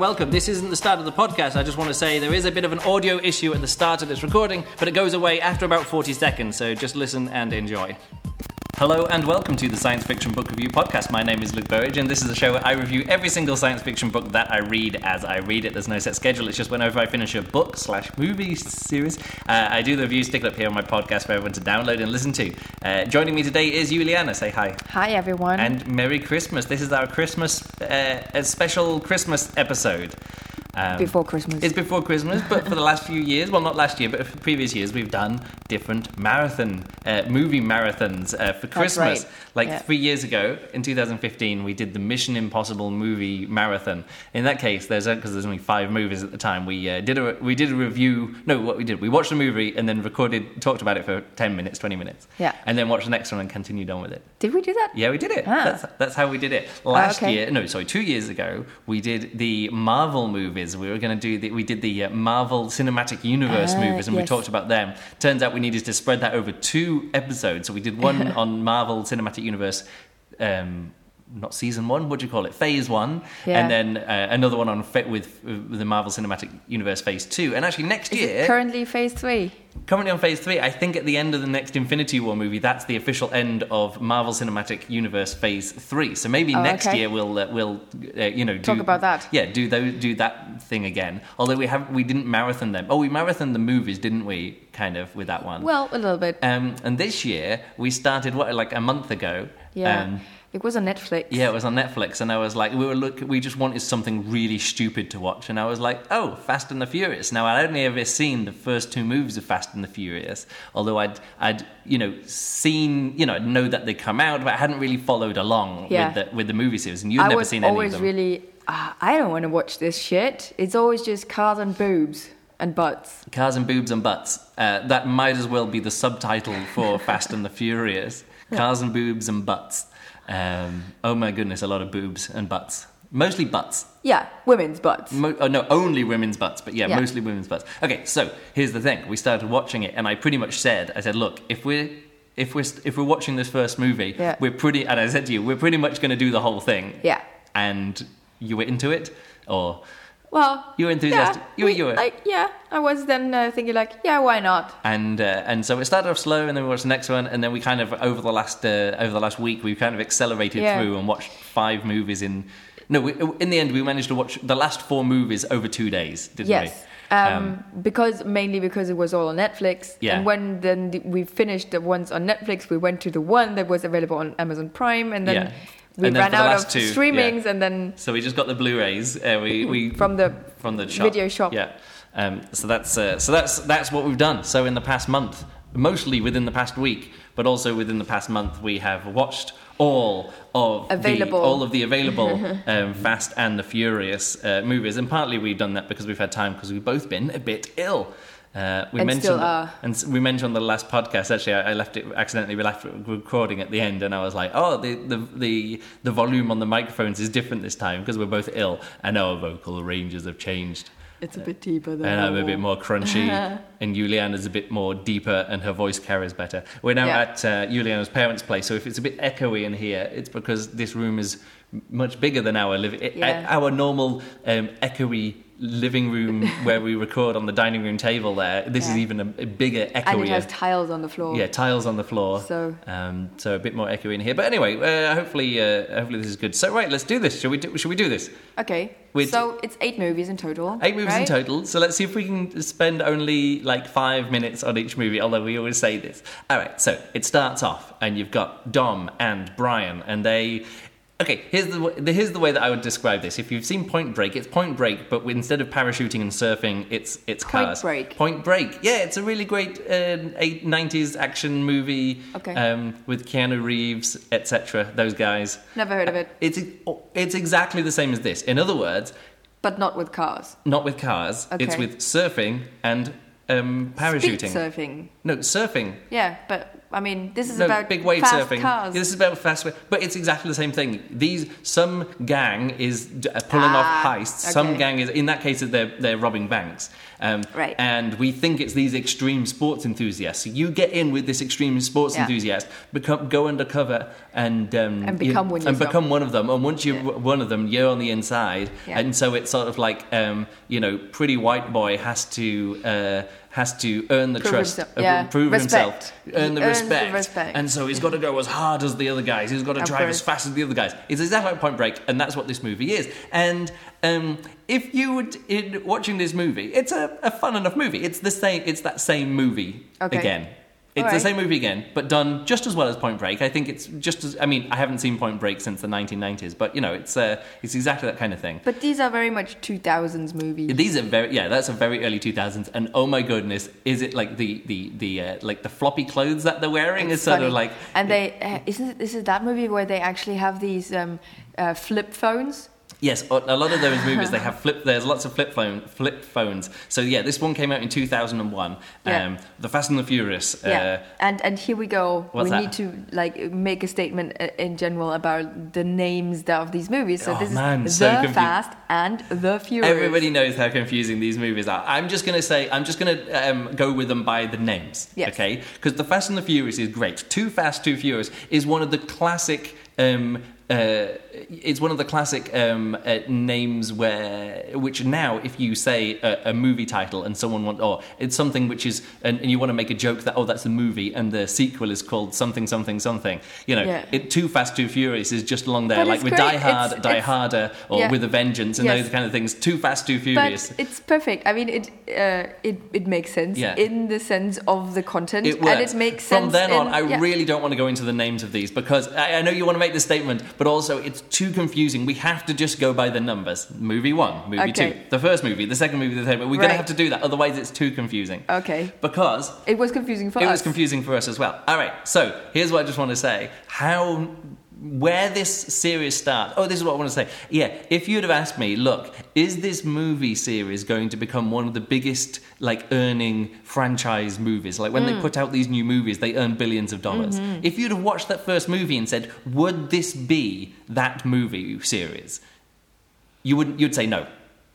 Welcome. This isn't the start of the podcast. I just want to say there is a bit of an audio issue at the start of this recording, but it goes away after about 40 seconds, so just listen and enjoy. Hello and welcome to the Science Fiction Book Review Podcast. My name is Luke Burridge, and this is a show where I review every single science fiction book that I read as I read it. There's no set schedule, it's just whenever I finish a book slash movie series, uh, I do the review, stick it up here on my podcast for everyone to download and listen to. Uh, joining me today is Juliana. Say hi. Hi, everyone. And Merry Christmas. This is our Christmas, uh, a special Christmas episode. Um, before Christmas. It's before Christmas, but for the last few years, well, not last year, but for previous years, we've done different marathon, uh, movie marathons uh, for Christmas. right. Like Yeah. three years ago, in 2015, we did the Mission Impossible movie marathon. In that case, there's because there's only five movies at the time. We uh, did a we did a review. No, what we did, we watched the movie and then recorded, talked about it for 10 minutes, 20 minutes. Yeah. And then watched the next one and continued on with it. Did we do that? Yeah, we did it. Ah. That's, that's how we did it. Last okay. year, no, sorry, two years ago, we did the Marvel movies. We were going to do the, we did the uh, Marvel Cinematic Universe Ah, movies, and we talked about them. Turns out we needed to spread that over two episodes. So we did one on Marvel Cinematic Universe. Um, not season one. What do you call it? Phase one, Yeah. and then uh, another one on fa- with, with the Marvel Cinematic Universe Phase two. And actually, next Is year, currently phase three? Currently on phase three, I think at the end of the next Infinity War movie, that's the official end of Marvel Cinematic Universe phase three. So maybe Oh, next okay. year we'll uh, we'll uh, you know do, Talk about that. Yeah, do those, do that thing again. Although we have we didn't marathon them. Oh, we marathoned the movies, didn't we? Kind of with that one. Well, a little bit. um, and this year we started what like a month ago. yeah. Um, it was on Netflix. yeah, it was on Netflix, and I was like, we were look, we just wanted something really stupid to watch, and I was like, oh, Fast and the Furious. Now I'd only ever seen the first two movies of Fast and the Furious, although I'd, I'd, you know, seen, you know, I'd know that they'd come out, but I hadn't really followed along Yeah. with the with the movie series, and you'd I never seen any of them. I was always really. Uh, I don't want to watch this shit. It's always just cars and boobs and butts. Cars and boobs and butts. Uh, that might as well be the subtitle for Fast and the Furious. Cars and boobs and butts. Um, oh my goodness, a lot of boobs and butts. Mostly butts. Yeah, women's butts. Mo- oh, no, only women's butts, but yeah, Yeah. mostly women's butts. Okay, so here's the thing: we started watching it, and I pretty much said, "I said, look, if we're if we're if we're watching this first movie, Yeah. we're pretty." And I said to you, "We're pretty much going to do the whole thing." Yeah. And you were into it, or Well, You were enthusiastic. Yeah, You were- we- you were. Like, yeah, I was then uh, thinking like, yeah, why not? and uh, and so it started off slow, and then we watched the next one, and then we kind of over the last uh, over the last week we kind of accelerated Yeah. through and watched five movies in. No, we, in the end we managed to watch the last four movies over two days, didn't Yes. we? Um, because mainly because it was all on Netflix. Yeah. And when then the- we finished the ones on Netflix, we went to the one that was available on Amazon Prime, and then Yeah. We And ran out of two, streamings, and then So we just got the Blu-rays. Uh, we, we from the from the shop. video shop. Yeah. Um, so that's uh, so that's that's what we've done. So in the past month, mostly within the past week, but also within the past month, we have watched all of Available. the, all of the available um, Fast and the Furious uh, movies, and partly we've done that because we've had time because we've both been a bit ill. Uh, we And mentioned still are. and we mentioned on the last podcast. Actually, I, I left it accidentally. We left recording at the end, and I was like, "Oh, the the the, the volume on the microphones is different this time because we're both ill, and our vocal ranges have changed." It's a bit deeper than and I'm a bit more crunchy, and Juliana's a bit more deeper, and her voice carries better. We're now Yeah. at uh, Juliana's parents' place, so if it's a bit echoey in here, it's because this room is much bigger than our liv- i- Yeah. our normal um, echoey living room where we record on the dining room table. There, this is even a, a bigger and it has tiles on the floor. Yeah, tiles on the floor. So- um, so a bit more echoey in here. But anyway, uh, hopefully, uh, hopefully this is good. So right, let's do this. Shall we? Do, shall we do this? Okay. With- so it's eight movies in total. Eight movies in total. So let's see if we can spend only like five minutes on each movie, although we always say this. All right, so it starts off, and you've got Dom and Brian, and they. Okay, here's the, here's the way that I would describe this. If you've seen Point Break, it's Point Break, but instead of parachuting and surfing, it's it's Point cars. Break. Point Break. Yeah, it's a really great um, eight nineties action movie. Okay. Um, with Keanu Reeves, etc. Those guys. Never heard of it, It's it's exactly the same as this. In other words, but not with cars. not with cars. It's with surfing and um, parachuting. Speed surfing. No, surfing. Yeah, but I mean, this is No, about big wave fast surfing. cars. This is about fast, but it's exactly the same thing. These some gang is uh, pulling Ah, off heists. Some gang is in that case they're they're robbing banks. Um, Right. And we think it's these extreme sports enthusiasts. So you get in with this extreme sports Yeah. enthusiast, become go undercover and um, And you- become one and become one of them. And once you're Yeah. one of them, you're on the inside. Yeah. And so it's sort of like um, you know, pretty white boy has to. Uh, has to earn the Prove trust, himself. uh, Yeah. prove Respect. himself, earn the He earns the respect. respect. and so he's got to go as hard as the other guys. He's got to Of drive as fast as the other guys. It's exactly like Point Break, and that's what this movie is. And um, if you would in watching this movie, it's a, a fun enough movie. It's the same. It's that same movie Okay. again. It's Alright. the same movie again, but done just as well as Point Break. I think it's just as. I mean, I haven't seen Point Break since the 1990s, but you know, it's uh, it's exactly that kind of thing. But these are very much 2000s movies. These are very yeah. That's a very early two thousands, and oh my goodness, is it like the the the uh, like the floppy clothes that they're wearing It's is sort funny. of like and they uh, isn't it, is that movie where they actually have these um, uh, flip phones? Yes, a lot of those movies they have flip. There's lots of flip phone flip phones. So yeah, this one came out in 2001. Yeah. Um, the Fast and the Furious. yeah, Uh, and and here we go. what's we that? need to like make a statement uh, in general about the names of these movies. So Oh, this man, is so the confu- Fast and the Furious. Everybody knows how confusing these movies are. I'm just going to say, I'm just going to um, go with them by the names. Yes. Okay? Because The Fast and the Furious is great. Too Fast, Too Furious is one of the classic. Um, uh, it's one of the classic um, uh, names where, which now, if you say a, a movie title and someone wants, or it's something which is, and, and you want to make a joke that oh that's a movie and the sequel is called something something something, you know, Yeah. it, Too Fast Too Furious is just along there, But like with great. Die Hard, It's- Die it's- Harder, or yeah. With a Vengeance, and Yes. those kind of things. Too Fast Too Furious. But it's perfect. I mean, it uh, it it makes sense Yeah. in the sense of the content, It and it makes sense. From then on, in- I really don't want to go into the names of these because I, I know you want to make this statement, but also it's too confusing. We have to just go by the numbers. Movie one, movie Okay. two, the first movie, the second movie, the third movie. We're going to have to do that, otherwise it's too confusing. Okay, Because it was confusing for it us. was confusing for us as well. All right, so here's what I just want to say: how, where this series starts. Oh, this is what I want to say. Yeah, if you'd have asked me, look, is this movie series going to become one of the biggest like earning franchise movies? Like when Hmm. they put out these new movies, they earn billions of dollars. Mm-hmm. If you'd have watched that first movie and said, would this be that movie series? You wouldn't. You'd say no.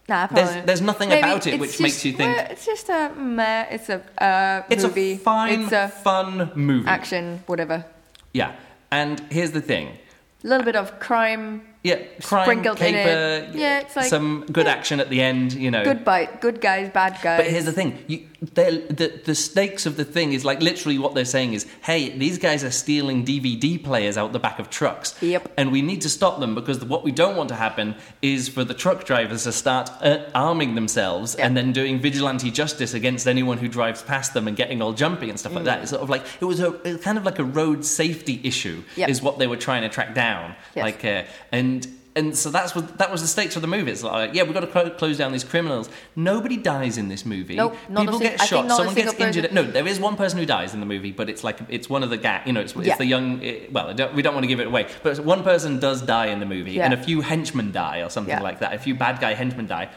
Nah, There's- there's nothing Maybe about it which just- makes you think- well, it's just a meh. It's a uh, It's movie. a fine, It's a fun movie. action, whatever. Yeah, and here's the thing. A little bit of crime, Yeah, crime, Sprinkled in it. Yeah, it's like- some good yeah. action at the end, you know. good bite, good guys, bad guys. But here's the thing: you, the the stakes of the thing is like literally what they're saying is, hey, these guys are stealing DVD players out the back of trucks, Yep. and we need to stop them because what we don't want to happen is for the truck drivers to start uh, arming themselves Yeah. and then doing vigilante justice against anyone who drives past them and getting all jumpy and stuff like Mm. that. It's sort of like it was a it was kind of like a road safety issue Yep. is what they were trying to track down, Yes. like uh, and. And so that's what that was the stakes of the movie. It's like, yeah, we've got to clo- close down these criminals. Nobody dies in this movie. Nope, not People get shot. Someone gets single injured. person- No, there is one person who dies in the movie, but it's like it's one of the gang. You know, it's, it's Yeah. the young. eh, Well, don't, we don't want to give it away, but one person does die in the movie, Yeah. and a few henchmen die or something Yeah. like that. A few bad guy henchmen die.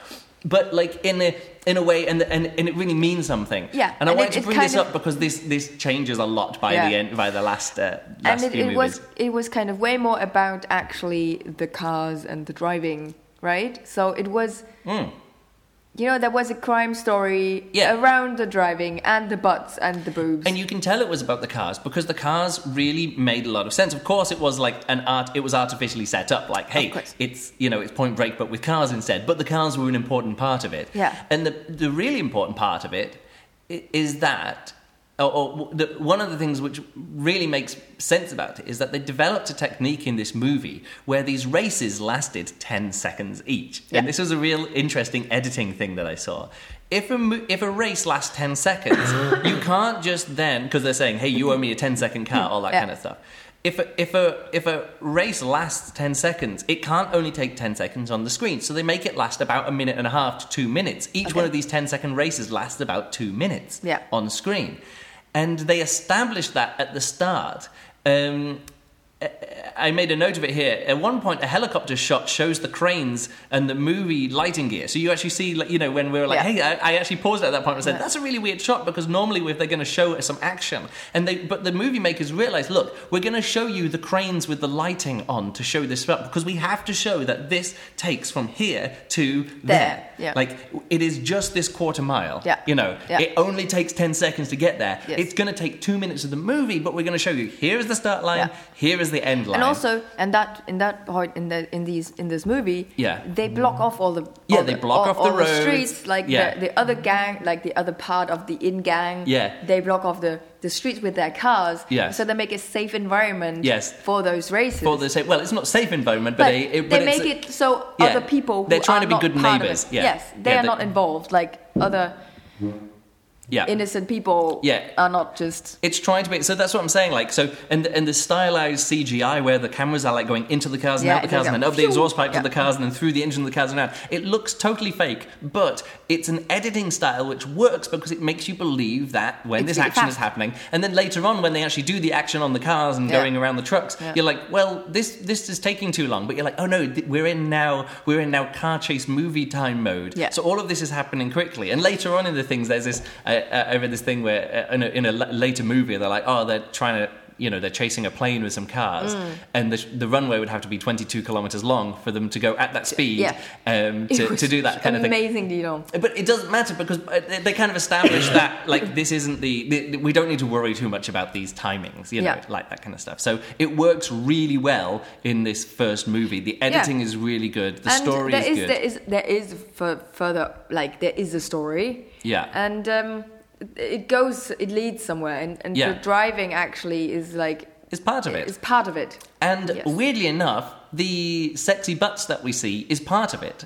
But like in a in a way, and and, and it really means something. Yeah, And I and wanted it- to bring this of- up because this this changes a lot by Yeah. the end by the last uh, and it, few it movies. was it was kind of way more about actually the cars and the driving, right? So it was, Mm. You know, there was a crime story Yeah. around the driving and the butts and the boobs. And you can tell it was about the cars because the cars really made a lot of sense. Of course, it was like an art. It was artificially set up. Like, hey, it's you know it's Point Break, but with cars instead. But the cars were an important part of it. Yeah. And the the really important part of it is that. Oh, oh, or, or the, one of the things which really makes sense about it is that they developed a technique in this movie where these races lasted 10 seconds each. Yeah. And this was a real interesting editing thing that I saw. If a, mo- if a race lasts 10 seconds, you can't just then, because they're saying, hey, you owe me a 10 second car, all that Yeah. kind of stuff. If a, if, a, if a race lasts 10 seconds, it can't only take 10 seconds on the screen. So they make it last about a minute and a half to two minutes. Each Okay. one of these 10 second races lasts about two minutes Yeah. on screen. And they established that at the start. Um, I made a note of it here. At one point, a helicopter shot shows the cranes and the movie lighting gear. So you actually see, like, you know, when we were like, Yeah. "Hey," I, I actually paused at that point and said. "That's a really weird shot," because normally, if they're going to show some action, and they, but the movie makers realized, look, we're going to show you the cranes with the lighting on to show this up because we have to show that this takes from here to there. There, yeah. Like it is just this quarter mile. Yeah. You know, Yeah. it only takes ten seconds to get there. Yes. It's going to take two minutes of the movie, but we're going to show you here is the start line, here is the end line. And also, and that in that point in the in these in this movie, Yeah. they block off all the Yeah, all they the- block all, off the all roads. streets, like Yeah. the, the other gang, like the other part of the in gang. Yeah. they block off the the streets with their cars. Yes. so they make a safe environment. Yes. for those races. for the same, well, it's not safe environment, but, but a, it, they but it's make it so Yeah. other people who They're trying are to be good part it- yeah. Yes, they Yeah, are they- not involved. Like other yeah. innocent people Yeah. are not just. It's trying to be so. That's what I'm saying. Like so, and and the stylized CGI where the cameras are like going into the cars and Yeah, out the cars, and then up the exhaust pipe Yeah. to the cars, and then through the engine of the cars and out. It looks totally fake, but it's an editing style which works because it makes you believe that when It's this action is happening, and then later on when they actually do the action on the cars and Yeah. going around the trucks, you're like, well, this this is taking too long. But you're like, oh no, th- we're in now. We're in now car chase movie time mode. Yeah. So all of this is happening quickly. And later on in the things, there's this. Uh, uh, read this thing where uh, in, a, in a later movie, they're like, oh, they're trying to. You know, they're chasing a plane with some cars, Mm. and the, the runway would have to be 22 kilometers long for them to go at that speed Yeah. um, to, to do that kind of thing. Amazingly long. But it doesn't matter because uh, they- kind of established that like this isn't the, the we don't need to worry too much about these timings, you know, Yeah. like that kind of stuff. So it works really well in this first movie. The editing is really good. The and story there is, is, good. there is there is fur- further like there is a story Yeah. and um it goes it leads somewhere and, and Yeah. the driving actually is like is part of it. is part of it And Yes. weirdly enough, the sexy butts that we see is part of it.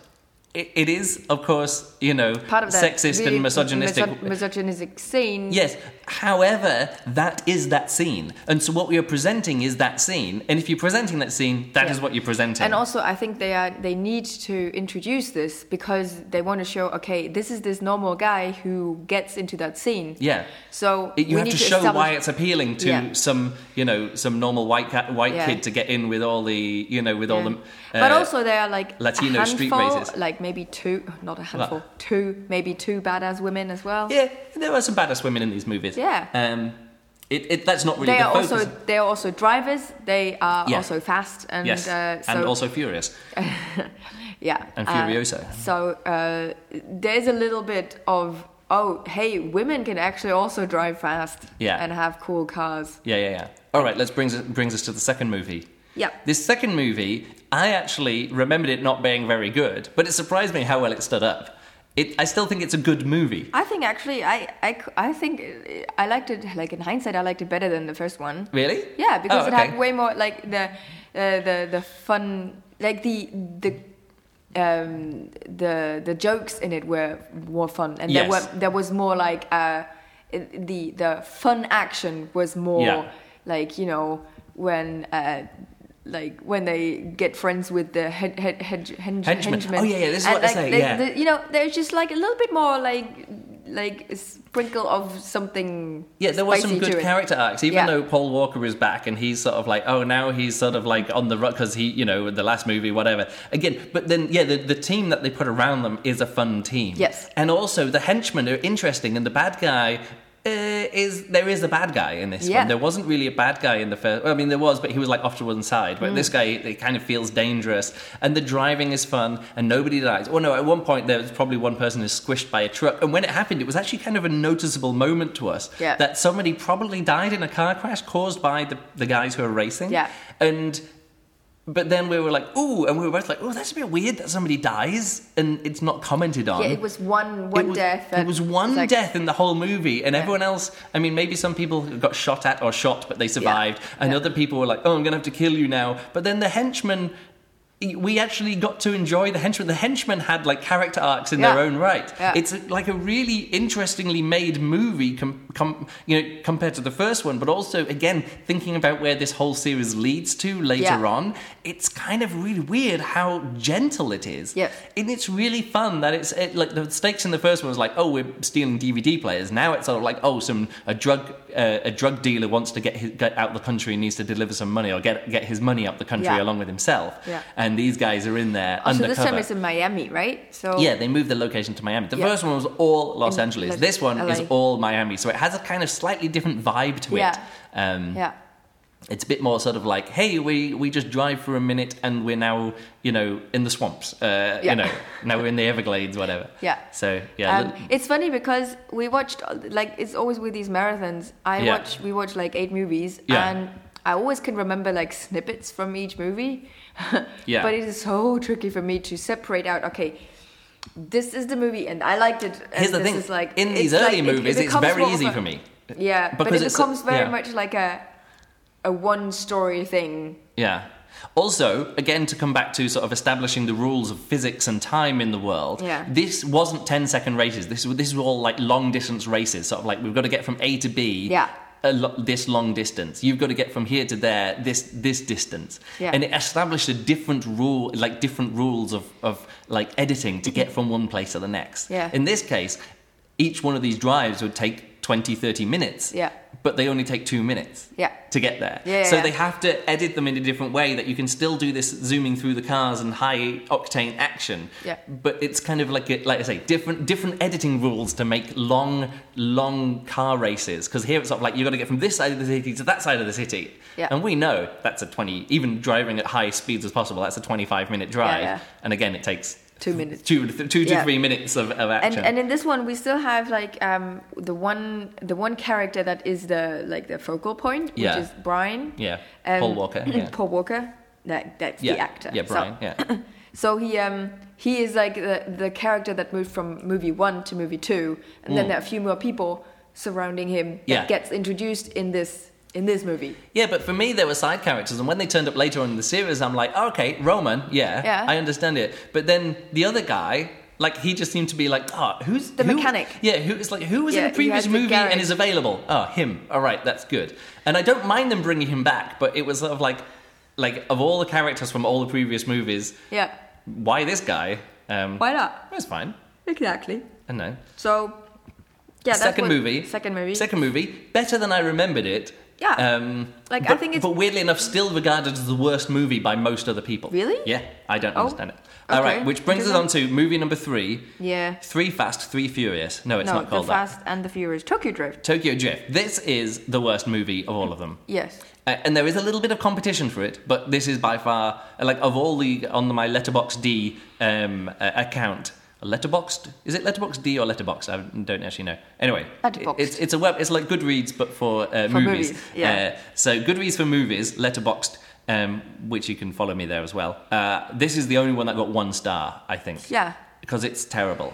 It, it is, of course, you know, part of that sexist and misogynistic. miso- misogynistic scene Yes. However, that is that scene. And so what we are presenting is that scene. And if you're presenting that scene, that is Yeah. what you're presenting. and also i think they are they need to introduce this because they want to show okay this is this normal guy who gets into that scene yeah. so It- you we have need to show establish- why it's appealing to Yeah. some, you know, some normal white cat, white Yeah. kid to get in with all the, you know, with all the. but uh, also there are like Latino a street handful, races. like maybe two, not a handful, two, maybe two badass women as well. yeah, there are some badass women in these movies. Yeah. Um, it, it, that's not really they the are focus. also they are also drivers. They are Yeah. also fast and yes, uh, so and also furious. yeah and uh, so uh, there's a little bit of oh hey women can actually also drive fast Yeah. and have cool cars. Yeah, yeah, yeah. All right, let's brings brings us to the second movie. Yeah. This second movie, I actually remembered it not being very good, but it surprised me how well it stood up. It, I still think it's a good movie. I think actually I I think uh, I liked it like in hindsight I liked it better than the first one. Really? Yeah, because Oh, it had way more like the uh, the the fun like the the um the the jokes in it were more fun and there were there was more like uh the the fun action was more Yeah. like you know when uh like when they get friends with the head, head, head, hench- Henchmen. henchmen. Oh, yeah, yeah, this is And, what like, say, they- yeah. the- you know, there's just like a little bit more like like a sprinkle of something. Yeah, there was some good character arcs, even Yeah. though Paul Walker is back and he's sort of like, oh, now he's sort of like on the run because he, you know, the last movie, whatever. Again, but then, yeah, the, the team that they put around them is a fun team. Yes. And also, the henchmen are interesting, and the bad guy. Uh, is there is a bad guy in this Yeah. one? There wasn't really a bad guy in the first. Well, I mean, there was, but he was like off to one side. But this guy, it kind of feels dangerous, and the driving is fun, and nobody dies. Well, no, at one point there was probably one person who's squished by a truck, and when it happened, it was actually kind of a noticeable moment to us Yeah. that somebody probably died in a car crash caused by the, the guys who are racing. Yeah. And but then we were like, ooh, and we were both like, oh, that's a bit weird that somebody dies and it's not commented on. Yeah, it was one one It was, death. It was one like- death in the whole movie, and everyone else. I mean, maybe some people got shot at or shot, but they survived, and Yeah. other people were like, "Oh, I'm gonna have to kill you now." But then the henchman, we actually got to enjoy the henchmen. The henchmen had like character arcs in Yeah. their own right. Yeah. It's like a really interestingly made movie, com- com- you know, compared to the first one. But also, again, thinking about where this whole series leads to later Yeah. on, it's kind of really weird how gentle it is. Yeah. and it's really fun that it's it, like the stakes in the first one was like, oh, we're stealing DVD players. Now it's sort of like, oh, some a drug uh, a drug dealer wants to get his, get out the country and needs to deliver some money or get get his money up the country along with himself. Yeah. And these guys are in there Also, undercover. this time it's in Miami, right? So Yeah, they moved the location to Miami. The Yeah. first one was all Los In Angeles. Los- This one is all Miami. So it has a kind of slightly different vibe to Yeah. it. Um, yeah, It's a bit more sort of like, hey, we, we just drive for a minute and we're now, you know, in the swamps. Uh, Yeah. You know, now we're in the Everglades, whatever. Yeah. So, yeah. Um, it's funny because we watched like it's always with these marathons. I watch we watch like eight movies, and I always can remember like snippets from each movie. Yeah. But it is so tricky for me to separate out. Okay, this is the movie, and I liked it. And Here's the this thing Is like in these early like- it- it movies, it's very easy for me. Yeah, but Because it it's- becomes very yeah. much like a a one story thing. Yeah. Also, again, to come back to sort of establishing the rules of physics and time in the world, Yeah. this wasn't 10 second races. This, this was all like long distance races. Sort of like we've got to get from A to B Yeah. A lo- this long distance. You've got to get from here to there this, this distance. Yeah. And it established a different rule, like different rules of, of like editing to get from one place to the next. Yeah. In this case, each one of these drives would take 20, 30 minutes. Yeah. But they only take two minutes Yeah. to get there. Yeah, so yeah. they have to edit them in a different way that you can still do this zooming through the cars and high octane action. Yeah. But it's kind of like a, like I say, different different editing rules to make long long car races. Because here it's sort of like you've got to get from this side of the city to that side of the city. Yeah. And we know that's a twenty. Even driving at high speeds as possible, that's a twenty-five minute drive. yeah. And again, it takes Two minutes. two two to Yeah. three minutes of, of action. and in this one we still have like um the one the one character that is the like the focal point which Yeah. is Brian yeah. Um, Paul Walker. Yeah. Paul Walker that that's yeah. the actor Yeah. So- Brian. yeah. so he um he is like the the character that moved from movie one to movie two and then there are a few more people surrounding him that Mm. Gets introduced in this in this movie Yeah, but for me, they were side characters, and when they turned up later on in the series, I'm like, oh, okay, Roman, yeah, Yeah. I understand it. But then the other guy, like, he just seemed to be like, oh, who's The who- mechanic. Yeah, who is like who was Yeah, in a previous movie and is available? Oh, him. All right, that's good. And I don't mind them bringing him back, but it was sort of like, like of all the characters from all the previous movies, yeah why this guy? Um, why not It's fine. exactly I know. so yeah second what- movie. second movie Second movie, better than I remembered it. Yeah. Um, Like, I but, think it's- But weirdly enough, still regarded as the worst movie by most other people. Really? Yeah, I don't Oh, understand it. All okay. right, which brings us on to movie number three yeah Three Fast, Three Furious. No, it's no not called the that. Fast and the Furious Tokyo Drift Tokyo Drift. This is the worst movie of all of them. yes Uh, and there is a little bit of competition for it, but this is by far like of all the on my Letterbox D um, uh, account. Letterboxd is it Letterboxd D or Letterboxd? I don't actually know. Anyway, Letterboxd. it's it's a web. It's like Goodreads but for, uh, For movies. movies, yeah. Uh, so Goodreads for movies, Letterboxd, um, which you can follow me there as well. Uh, this is the only one that got one star, I think. yeah Because it's terrible.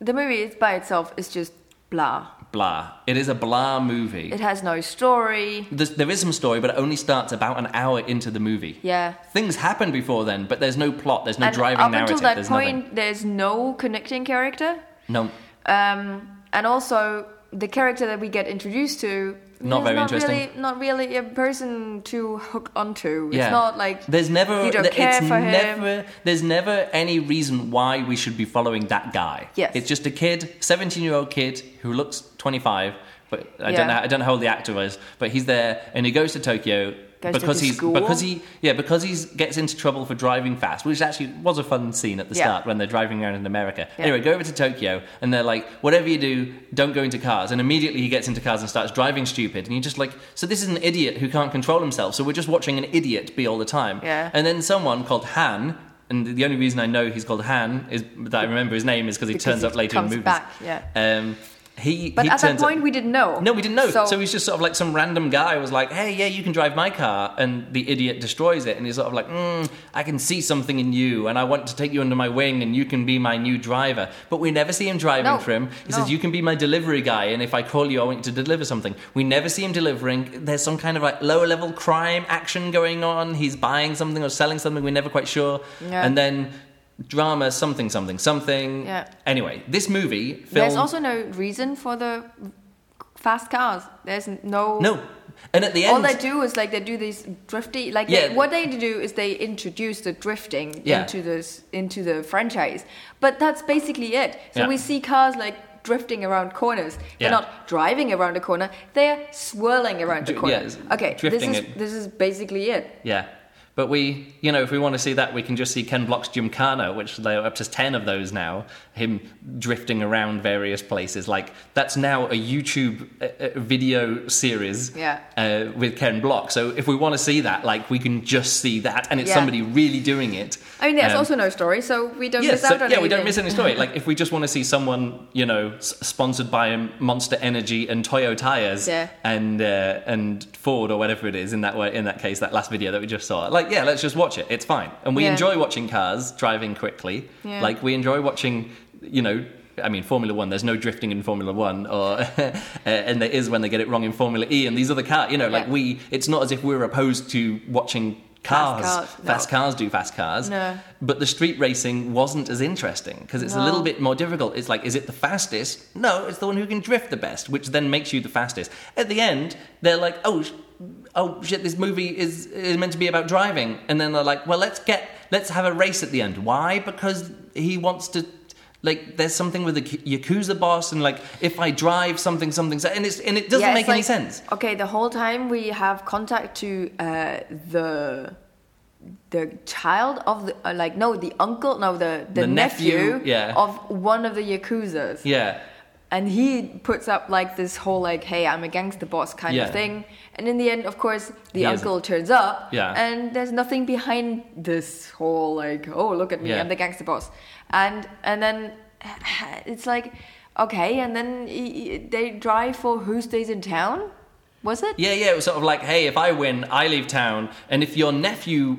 the movie is by itself is just blah Blah. It is a blah movie. It has no story. There's, there is some story, but it only starts about an hour into the movie. Yeah. Things happen before then, but there's no plot, there's no and driving up narrative, until that there's point, nothing. there's no connecting character. No, Um, and also, the character that we get introduced to Not very not interesting. Really, not really a person to hook onto. yeah. It's not like there's never you don't th- care it's for him. there's never any reason why we should be following that guy. Yes. It's just a kid, 17-year-old kid who looks 25, but I Yeah. don't know I don't know how old the actor is, but he's there and he goes to Tokyo Goes because he's school. because he yeah because he gets into trouble for driving fast, which actually was a fun scene at the Yeah. start when they're driving around in America. Yeah. Anyway, go over to Tokyo and they're like, whatever you do, don't go into cars. And immediately he gets into cars and starts driving stupid. And you're just like, so this is an idiot who can't control himself. So we're just watching an idiot be all the time. Yeah. And then someone called Han. And the only reason I know he's called Han is that I remember his name is because he turns he up later in movies. back, yeah. Um, he But he at that turns up- point, we didn't know. No, we didn't know. So, So, he's just sort of like some random guy was like, "Hey, yeah, you can drive my car," and the idiot destroys it, and he's sort of like, mm, "I can see something in you, and I want to take you under my wing, and you can be my new driver." But we never see him driving No, for him. He no. says, "You can be my delivery guy, and if I call you, I want you to deliver something." We never see him delivering. There's some kind of like lower level crime action going on. He's buying something or selling something. We're never quite sure. Yeah. And then drama, something, something, something. Yeah. Anyway, this movie filmed. there's also no reason for the fast cars. There's no. no. And at the end, All they do is like they do these drifty like Yeah. they, what they do is they introduce the drifting Yeah. into this into the franchise, but that's basically it. So Yeah. we see cars like drifting around corners. They're not driving around a corner; they're swirling around the corner. okay, this drifting is it. this is basically it. Yeah. But we, you know, if we want to see that, we can just see Ken Block's Gymkhana, which there are up to 10 of those now, him drifting around various places. Like, that's now a YouTube uh, uh, video series Yeah. uh, with Ken Block. So if we want to see that, like, we can just see that, and it's Yeah. somebody really doing it. I mean, there's Um, also no story, so we don't yeah, miss so- out on yeah, we don't miss any story. Like, if we just want to see someone, you know, s- sponsored by Monster Energy and Toyo tires, and uh, and Ford or whatever it is in that way, in that case, that last video that we just saw. Like, yeah, let's just watch it. It's fine, and we Yeah. enjoy watching cars driving quickly. Yeah. Like, we enjoy watching, you know. I mean, Formula One. There's no drifting in Formula One, or uh, and there is when they get it wrong in Formula E. And these other cars, you know, like Yeah. we. It's not as if we're opposed to watching cars, cars, no. fast cars do fast cars. No. But the street racing wasn't as interesting because it's a little bit more difficult. It's like, is it the fastest? No, it's the one who can drift the best, which then makes you the fastest. At the end, they're like, oh, oh shit, this movie is is meant to be about driving, and then they're like, well, let's get let's have a race at the end. Why? Because he wants to. Like there's something with the yakuza boss, and like if I drive something, something, so- and it's and it doesn't Yeah, make it's any sense. Okay, the whole time we have contact to uh, the the child of the uh, like no the uncle no the the, The nephew, nephew, yeah. of one of the yakuzas Yeah, and he puts up like this whole like hey i'm a gangster boss kind Yeah. of thing and in the end of course the He uncle turns up Yeah. and there's nothing behind this whole like oh look at me Yeah. i'm the gangster boss and and then it's like okay and then he- he- they drive for who stays in town was it Yeah, yeah, it was sort of like, hey, if I win, I leave town, and if your nephew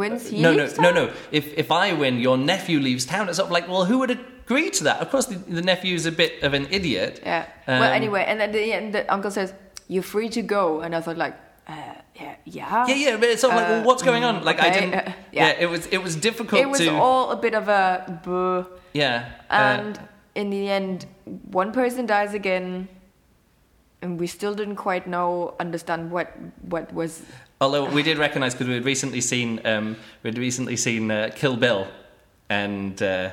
Wins, he no, leaves no, town? no, no. If if I win, your nephew leaves town. It's sort of like, well, who would agree to that? Of course, the, the nephew's a bit of an idiot. Yeah. Um, well, anyway, and at the end, the uncle says, "You're free to go," and I thought, like, uh, yeah, yeah. Yeah, yeah, but it's sort of like, well, Uh, what's going on? Like, I didn't. uh, yeah. yeah. it was it was difficult It was to. all a bit of a buh. yeah, uh, And in the end, one person dies again, and we still didn't quite know, understand what what was. Although we did recognise because we'd recently seen um, we'd recently seen uh, Kill Bill, and uh,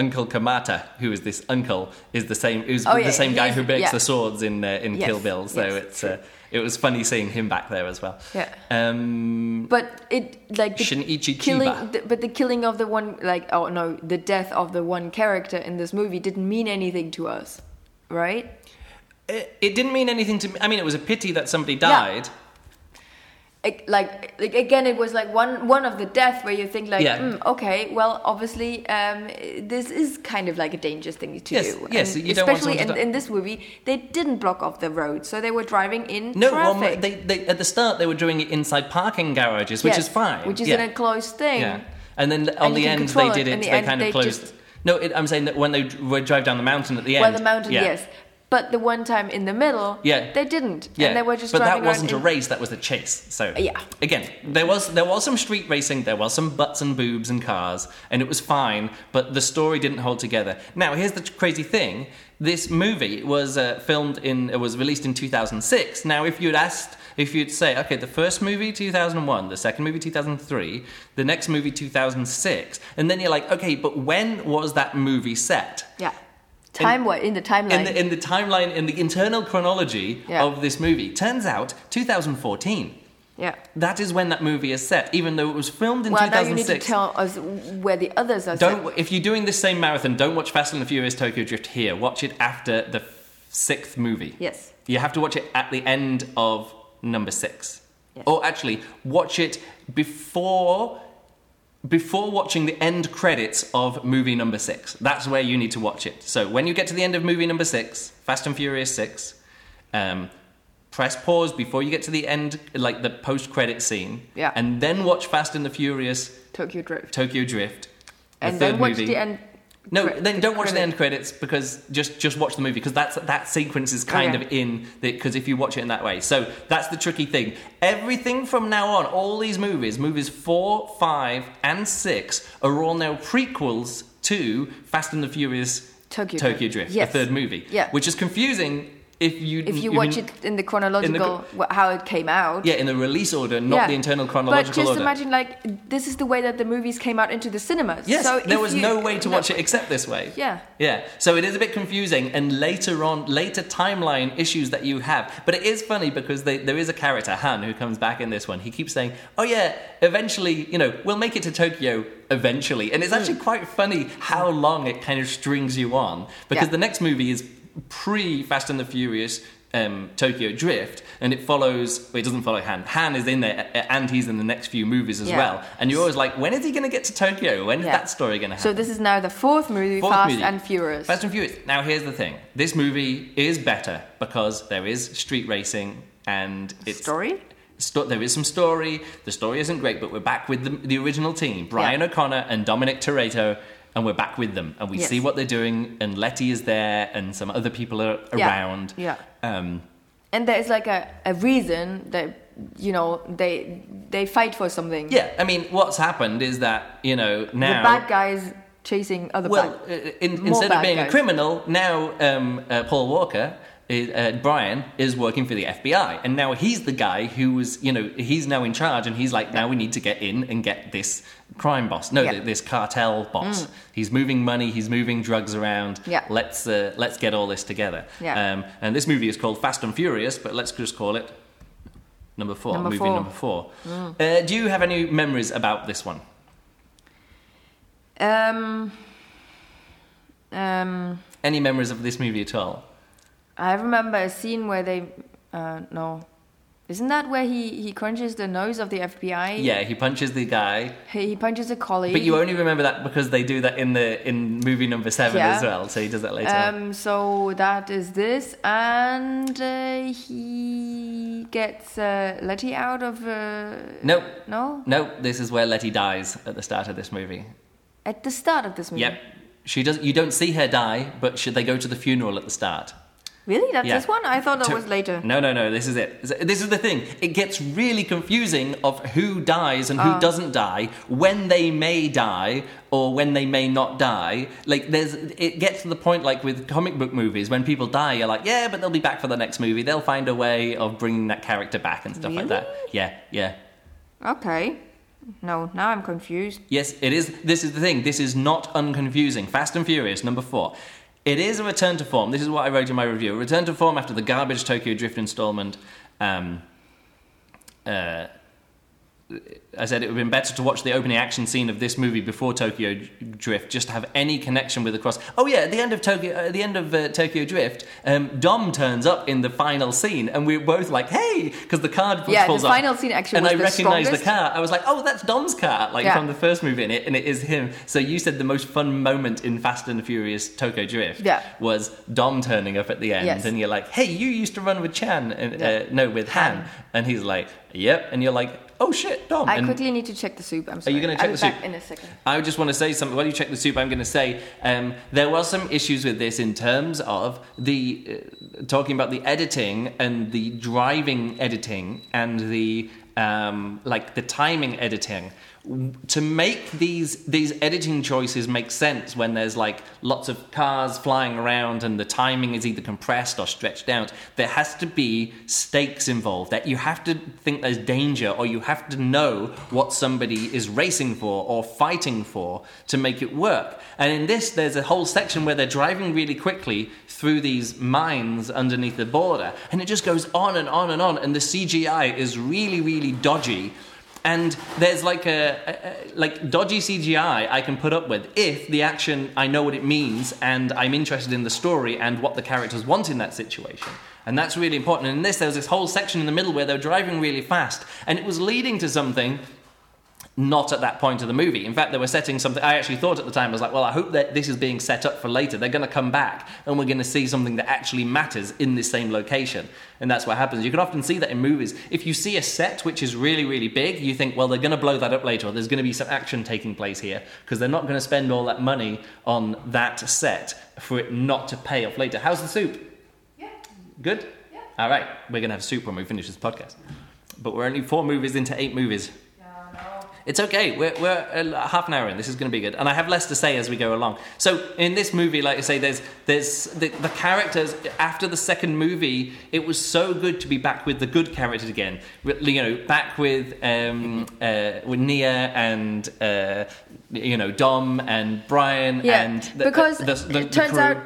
Uncle Kamata, who is this uncle, is the same who's Oh, the same guy who makes yeah. the swords in uh, in Yes, Kill Bill. So yes, it's uh, it was funny seeing him back there as well. Yeah. Um, But it like the Shinichi killing, the, but the killing of the one like oh no, the death of the one character in this movie didn't mean anything to us, right? it, it didn't mean anything to me. I mean, it was a pity that somebody died. It- like, like again it was like one one of the death where you think like Yeah. "Hmm, okay well obviously um, this is kind of like a dangerous thing to Yes, do yes, And you don't want especially to in, in this movie they didn't block off the road so they were driving in No, well, traffic they, they, at the start they were doing it inside parking garages, which Yes, is fine. which is yeah. an enclosed thing Yeah, and then on And the end they did it. the They kind of closed. just- No, it, I'm saying that when they drive down the mountain at the end. well the mountain yeah. yes but the one time in the middle Yeah. they didn't Yeah, and they were just but that wasn't a race. That was a chase. So Yeah. again, there was there was some street racing. There was some butts and boobs and cars, and it was fine. But the story didn't hold together. Now, here's the crazy thing: this movie was uh, filmed in. It was released in 2006. Now, if you'd asked. If you'd say, okay, the first movie 2001, the second movie 2003, the next movie 2006, and then you're like, okay, but when was that movie set? yeah time what in the timeline in the, in the timeline, in the internal chronology Yeah. of this movie. Turns out, 2014. yeah That is when that movie is set, even though it was filmed in well now you need to tell us where the others are don't if you're doing this same marathon, don't watch Fast and the Furious Tokyo Drift here. Watch it after the sixth movie. yes You have to watch it at the end of number six. Yes. Or actually, watch it before before watching the end credits of movie number six. That's where you need to watch it. So when you get to the end of movie number six, Fast and Furious six, um, press pause before you get to the end, like the post credit scene, Yeah. and then watch Fast and the Furious Tokyo Drift. Tokyo Drift. The and then watch movie. the end. No, cre- then don't watch the end credits because just just watch the movie because that's that sequence is kind Okay. of in the because if you watch it in that way, so that's the tricky thing. Everything from now on, all these movies, movies four, five, and six, are all now prequels to Fast and the Furious Tokyo Tokyo Drift. Drift, Yes. the third movie. Yeah. which is confusing if you If you if watch it in the chronological, wh- how it came out. Yeah, in the release order, not Yeah. the internal chronological But just order. imagine, like, this is the way that the movies came out into the cinemas. Yes, so there was you- no way to no, watch it except this way. Yeah. Yeah. So it is a bit confusing, and later on, later timeline issues that you have. But it is funny because they, there is a character, Han, who comes back in this one. He keeps saying, Oh, yeah, eventually, you know, we'll make it to Tokyo eventually. And it's actually Hmm. quite funny how long it kind of strings you on because Yeah. the next movie is pre Fast and the Furious. Um, Tokyo Drift, and it follows. Well, it doesn't follow Han. Han is in there, and he's in the next few movies as Yeah. well. And you're always like, when is he going to get to Tokyo? When is Yeah. that story going to happen? So this is now the fourth movie, Fourth Fast movie. and Furious. Fast and Furious. Now, here's the thing: this movie is better because there is street racing and it's Story? Sto- there is some story. The story isn't great, but we're back with the, the original team: Brian Yeah. O'Connor and Dominic Toretto, and we're back with them, and we Yes. see what they're doing. And Letty is there, and some other people are Yeah. around. Yeah. Um, And there's like a, a reason that, you know, they they fight for something. yeah, I mean, what's happened is that you know now The bad guys chasing other Well, bad uh, in, instead of being a criminal, now um, uh, Paul Walker, uh, Brian, is working for the FBI, and now he's the guy who was, you know, he's now in charge, and he's like, now we need to get in and get this crime boss, no, Yeah. Mm. this cartel boss. He's moving money, he's moving drugs around. Yeah. Let's uh, let's get all this together. Yeah. Um, and this movie is called Fast and Furious, but let's just call it number four. Number movie four. Mm. number four. Uh, do you have any memories about this one? Um, um, Any memories of this movie at all? I remember a scene where they, uh, no, isn't that where he he crunches the nose of the FBI? Yeah, he punches the guy. He, he punches a colleague. But you only remember that because they do that in the in movie number seven Yeah. as well. So he does that later. Um, so that is this, and uh, he gets uh, Letty out of. Uh, Nope. No, No, this is where Letty dies at the start of this movie. at the start of this movie. Yep. She does. You don't see her die, but should they go to the funeral at the start? Really, that's Yeah. this one? I thought that To- was later. No, no, no. This is it. This is the thing. It gets really confusing of who dies and who Ah. doesn't die, when they may die or when they may not die. Like there's, it gets to the point like with comic book movies when people die, you're like, yeah, but they'll be back for the next movie. They'll find a way of bringing that character back and stuff like that. Yeah, yeah. Okay. No, now I'm confused. Yes, it is. This is the thing. This is not unconfusing. Fast and Furious, number four. It is a return to form. This is what I wrote in my review. A return to form after the garbage Tokyo Drift installment. Um, uh, I said it would have been better to watch the opening action scene of this movie before Tokyo Drift, just to have any connection with the cross. Oh yeah, at the end of Tokyo, at the end of uh, Tokyo Drift, um, Dom turns up in the final scene, and we're both like, "Hey!" because the car Yeah, the pulls up, final scene actually and I the recognized the car. I was like, "Oh, that's Dom's car!" Like Yeah. from the first movie in it, and it is him. So you said the most fun moment in Fast and the Furious Tokyo Drift Yeah. was Dom turning up at the end, Yes. and you're like, "Hey, you used to run with Chan," and Yeah. uh, no, with Han. Han. and he's like, "Yep," and you're like, "Oh shit, Dom." I and quickly need to check the soup. I'm sorry. Are you gonna check I'll the soup? in a second. I just want to say something. While you check the soup, I'm going to say um, there were some issues with this in terms of the uh, talking about the editing and the driving editing and the um, like the timing editing. To make these these editing choices make sense when there's like lots of cars flying around and the timing is either compressed or stretched out, there has to be stakes involved. That you have to think there's danger or you have to know what somebody is racing for or fighting for to make it work. And in this, there's a whole section where they're driving really quickly through these mines underneath the border, and it just goes on and on and on. And the CGI is really, really dodgy. And there's like a, a, a like dodgy CGI I can put up with if the action I know what it means and I'm interested in the story and what the characters want in that situation. And that's really important. And in this, there was this whole section in the middle where they were driving really fast, and it was leading to something not at that point of the movie. In fact, they were setting something. I actually thought at the time, I was like, well, I hope that this is being set up for later. They're going to come back and we're going to see something that actually matters in this same location. And that's what happens. You can often see that in movies. If you see a set which is really, really big, you think, well, they're going to blow that up later, or there's going to be some action taking place here, because they're not going to spend all that money on that set for it not to pay off later. How's the soup? Yeah. Good? Yeah. All right, we're going to have soup when we finish this podcast. But we're only four movies into eight movies. It's okay. We're, we're uh, half an hour in. This is going to be good, and I have less to say as we go along. So in this movie, like I say, there's there's the, the characters. After the second movie, it was so good to be back with the good characters again. You know, back with um, uh, with Mia and uh, you know Dom and Brian Yeah, and the, because the, the, it turns out,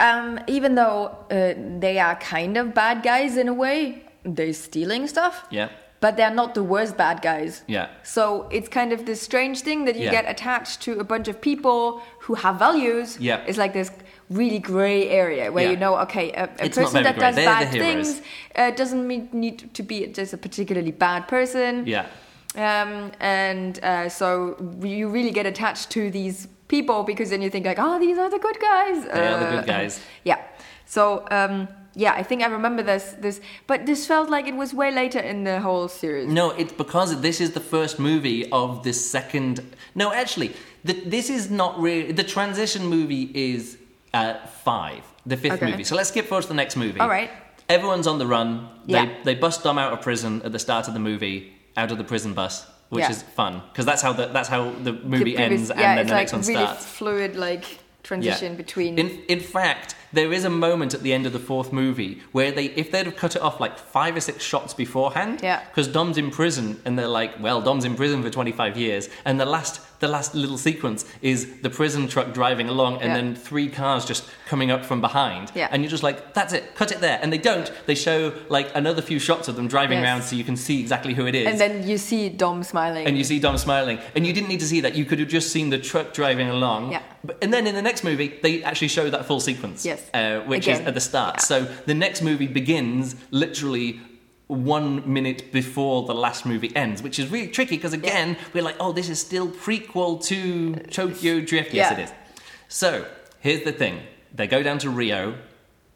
um, even though uh, they are kind of bad guys in a way, they're stealing stuff. Yeah. But they're not the worst bad guys. Yeah. So it's kind of this strange thing that you Yeah. get attached to a bunch of people who have values. Yeah. It's like this really gray area where Yeah. you know, okay, a, a person that does They're bad things uh, doesn't mean, need to be just a particularly bad person. Yeah. Um, and uh, so you really get attached to these people because then you think like, oh, these are the good guys. They are the good Uh, guys. Yeah. So um, yeah, I think I remember this. This, but this felt like it was way later in the whole series. No, it's because this is the first movie of the second. No, actually, the, this is not really. The transition movie is uh, five, the fifth Okay. movie. So let's skip forward to the next movie. All right. Everyone's on the run. Yeah. They, they bust Dom out of prison at the start of the movie, out of the prison bus, which Yeah. is fun because that's how the that's how the The movie previous- ends, and then it's the like next one really starts. fluid, like transition between. In in fact, there is a moment at the end of the fourth movie where they, if they'd have cut it off like five or six shots beforehand, Yeah. because Dom's in prison, and they're like, well, Dom's in prison for twenty five years, and the last the last little sequence is the prison truck driving along, and Yeah. then three cars just coming up from behind, Yeah. and you're just like, that's it, cut it there, and they don't. They show like another few shots of them driving Yes. around, so you can see exactly who it is. and then you see Dom smiling. And you see Dom smiling, and you didn't need to see that. You could have just seen the truck driving along. Yeah. And then in the next movie, they actually show that full sequence. Yes. Uh, which is at the start. Yeah. So the next movie begins literally one minute before the last movie ends, which is really tricky because again, we're like, oh, this is still prequel to Tokyo Drift. Yes, Yeah. it is. So here's the thing: they go down to Rio.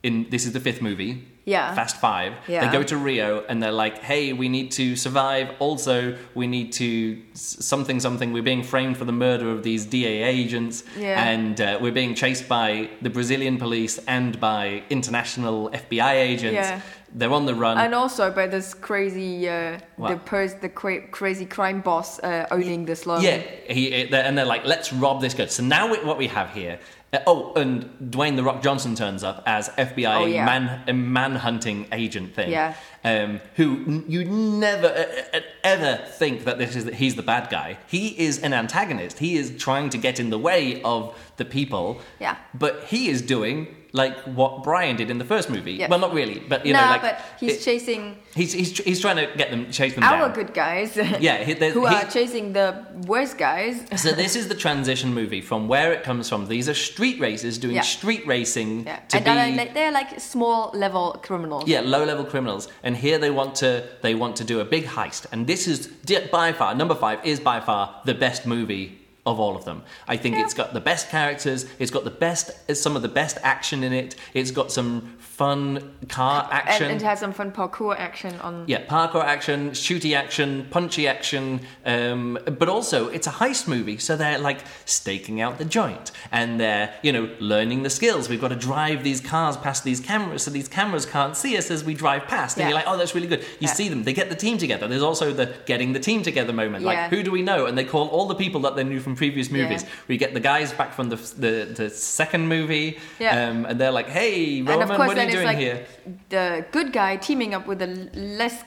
In this is the fifth movie. Yeah. Fast Five. Yeah. They go to Rio and they're like, "Hey, we need to survive. Also, we need to something something. We're being framed for the murder of these DA agents, Yeah. and uh, we're being chased by the Brazilian police and by international FBI agents. Yeah. They're on the run. and also by this crazy, uh, the pers- the cra- crazy crime boss uh, owning this slum. Yeah, he, they're- and they're like, let's rob this guy. So now we, what we have here. Uh, oh, and Dwayne the Rock Johnson turns up as FBI Oh, yeah. man a manhunting agent thing. Yeah. Um, who n- you never uh, uh, ever think that this is that he's the bad guy. He is an antagonist. He is trying to get in the way of the people. Yeah. But he is doing like what Brian did in the first movie. Well, not really, but you nah, know, like but he's it- chasing he's, he's he's trying to get them chase them our down. good guys. Yeah, he- who he- are chasing the worst guys. So this is the transition movie from where it comes from. These are street racers doing Yeah. street racing Yeah. to and be they're like, they're like small level criminals. yeah low level criminals, and here they want to they want to do a big heist. And this is by far number five is by far the best movie of all of them. I think Yeah. it's got the best characters. It's got the best some of the best action in it. It's got some fun car action. and it has some fun parkour action on. Yeah, parkour action, shooty action, punchy action, um, but also it's a heist movie, so they're like staking out the joint and they're, you know, learning the skills. We've got to drive these cars past these cameras so these cameras can't see us as we drive past. And Yeah. you're like, oh, that's really good. You Yeah. see them, they get the team together. There's also the getting the team together moment. Like, who do we know? And they call all the people that they knew from previous movies. Yeah. We get the guys back from the, the, the second movie, Yeah. um, and they're like, hey, Roman, what are you doing like here? the good guy teaming up with the less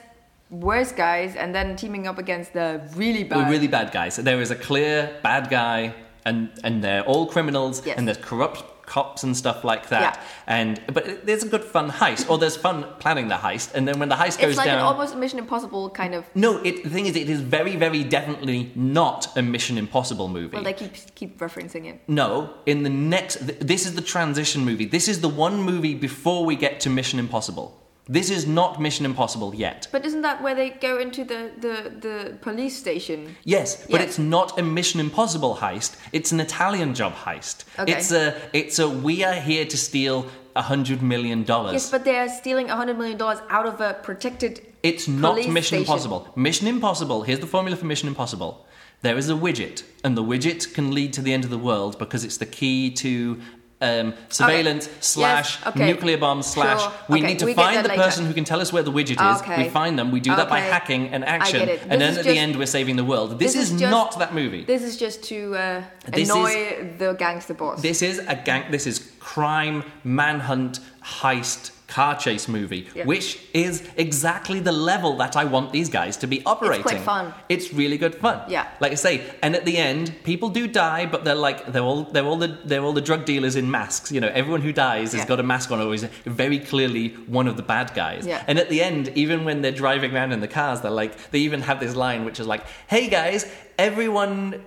worse guys, and then teaming up against the really bad. really bad guys. There is a clear bad guy, and and they're all criminals, Yes. and there's corrupt cops and stuff like that. Yeah. And but there's a good fun heist, or there's fun planning the heist, and then when the heist goes it's like down. an almost Mission Impossible kind of. no, it, the thing is, it is very, very definitely not a Mission Impossible movie. Well, they keep keep referencing it. no, in the next, th- this is the transition movie. This is the one movie before we get to Mission Impossible. This is not Mission Impossible yet. But isn't that where they go into the, the, the police station? Yes, but Yes. it's not a Mission Impossible heist. It's an Italian job heist. Okay. It's a it's a we are here to steal a hundred million dollars. Yes, but they're stealing $100 million out of a protected. It's not Mission station. Impossible. Mission Impossible, here's the formula for Mission Impossible. There is a widget, and the widget can lead to the end of the world because it's the key to um, surveillance slash Yes, okay. nuclear bomb slash. Sure. We Okay, need to we find the later. person who can tell us where the widget is. Okay. We find them. We do that by hacking and action. And then at just- the end, we're saving the world. This, This is, is just- not that movie. This is just to uh, annoy the gangster boss. This is a gang. This is crime, manhunt, heist, car chase movie, Yeah. which is exactly the level that I want these guys to be operating. fun. It's really good fun. Yeah. Like I say, and at the end, people do die, but they're like they're all they're all the they're all the drug dealers in masks. You know, everyone who dies has got a mask on, or is very clearly one of the bad guys. Yeah. And at the end, even when they're driving around in the cars, they're like they even have this line which is like, "Hey guys, everyone,"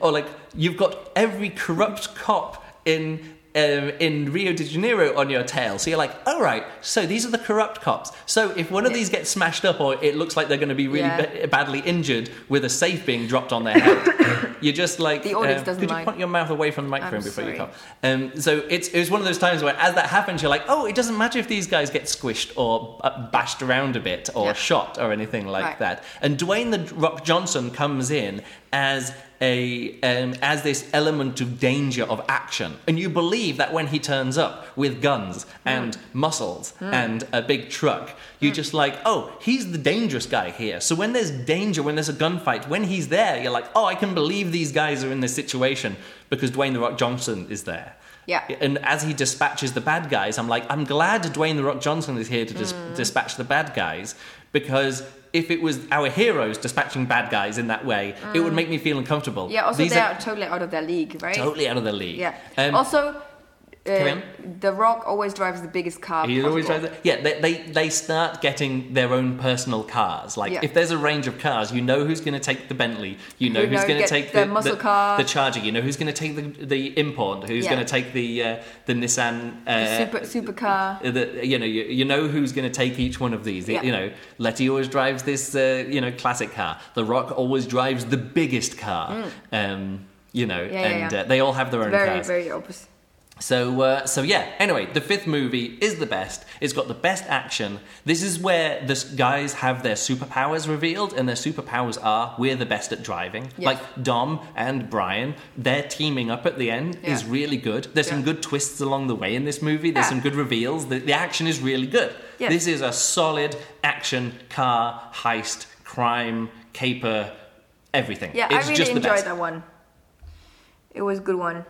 or like you've got every corrupt cop in. Um, in Rio de Janeiro on your tail, so you're like, all right. So these are the corrupt cops. So if one of Yeah. these gets smashed up, or it looks like they're going to be really Yeah. ba- badly injured with a safe being dropped on their head, you're just like, The audience um, doesn't could you mind. point your mouth away from the microphone I'm before you sorry. cough? Um, so it's it was one of those times where, as that happens, you're like, oh, it doesn't matter if these guys get squished or uh, bashed around a bit or Yeah. shot or anything like Right. that. And Dwayne the Rock Johnson comes in as a um, as this element of danger of action, and you believe that when he turns up with guns and muscles and a big truck, you're just like, oh, he's the dangerous guy here. So when there's danger, when there's a gunfight, when he's there, you're like, oh, I can believe these guys are in this situation because Dwayne the Rock Johnson is there. Yeah. And as he dispatches the bad guys, I'm like, I'm glad Dwayne the Rock Johnson is here to dis- Mm. dispatch the bad guys because if it was our heroes dispatching bad guys in that way, it would make me feel uncomfortable. Mm. yeah, also These they are are totally out of their league, right? totally out of the league. Yeah. Um, also, uh. The Rock always drives the biggest car. He always drives it. Yeah, they, they, they start getting their own personal cars. Like, Yeah. if there's a range of cars, you know who's going to take the Bentley, you know You who's going to take the the, muscle car. the Charger, you know who's going to take the, the Import, who's Yeah. going to take the uh, the Nissan. Uh, The super supercar. Uh, the, you know, you, you know who's going to take each one of these. Yeah. You know, Letty always drives this, uh, you know, classic car. The Rock always drives the biggest car. Um, you know, Mm. And. Uh, they all have their own Very, cars. Very, very opposite. So, uh, so yeah. Anyway, the fifth movie is the best. It's got the best action. This is where the guys have their superpowers revealed, and their superpowers are we're the best at driving. Yes. Like Dom and Brian, their teaming up at the end is really good. There's some good twists along the way in this movie. There's Yeah. some good reveals. The, the action is really good. Yes. This is a solid action car heist, crime, caper, everything. Yeah, it's I really just enjoyed that one. It was a good one.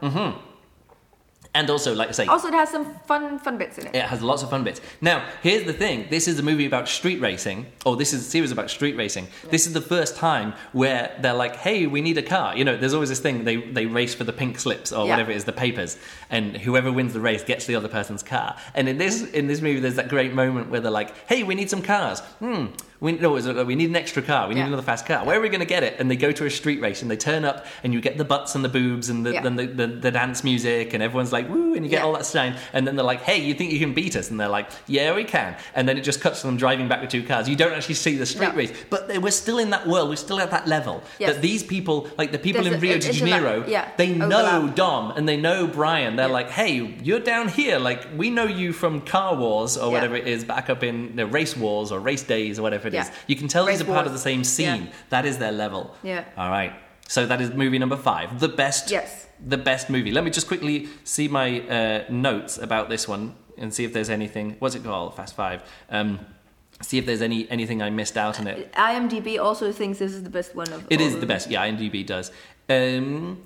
And also, like I say, Also, it has some fun, fun bits in it. It has lots of fun bits. Now, here's the thing. This is a movie about street racing, or this is a series about street racing. This is the first time where they're like, hey, we need a car. You know, there's always this thing, they, they race for the pink slips or Yeah. whatever it is, the papers, and whoever wins the race gets the other person's car. And in this, in this movie, there's that great moment where they're like, hey, we need some cars. Hmm. We, no, we need an extra car. We need Yeah. another fast car. Where are we going to get it? And they go to a street race and they turn up and you get the butts and the boobs and the, Yeah. and the, the, the dance music and everyone's like, woo, and you get all that shine. And then they're like, hey, you think you can beat us? And they're like, yeah, we can. And then it just cuts to them driving back with two cars. You don't actually see the street No. race. But they, we're still in that world. We're still at that level. Yes. That these people, like the people There's in Rio de it's a la- Janeiro, yeah, they know. Dom and they know Brian. They're like, hey, you're down here. Like, we know you from Car Wars or whatever it is back up in the Race Wars or Race Days or whatever it is. Yeah. You can tell these are part of the same scene. Yeah. That is their level. Yeah. All right. So that is movie number five. The best. Yes. The best movie. Let me just quickly see my uh, notes about this one and see if there's anything. What's it called? Fast Five. Um, see if there's any anything I missed out on it. IMDb also thinks this is the best one of. It is the best. Yeah, IMDb does. Um,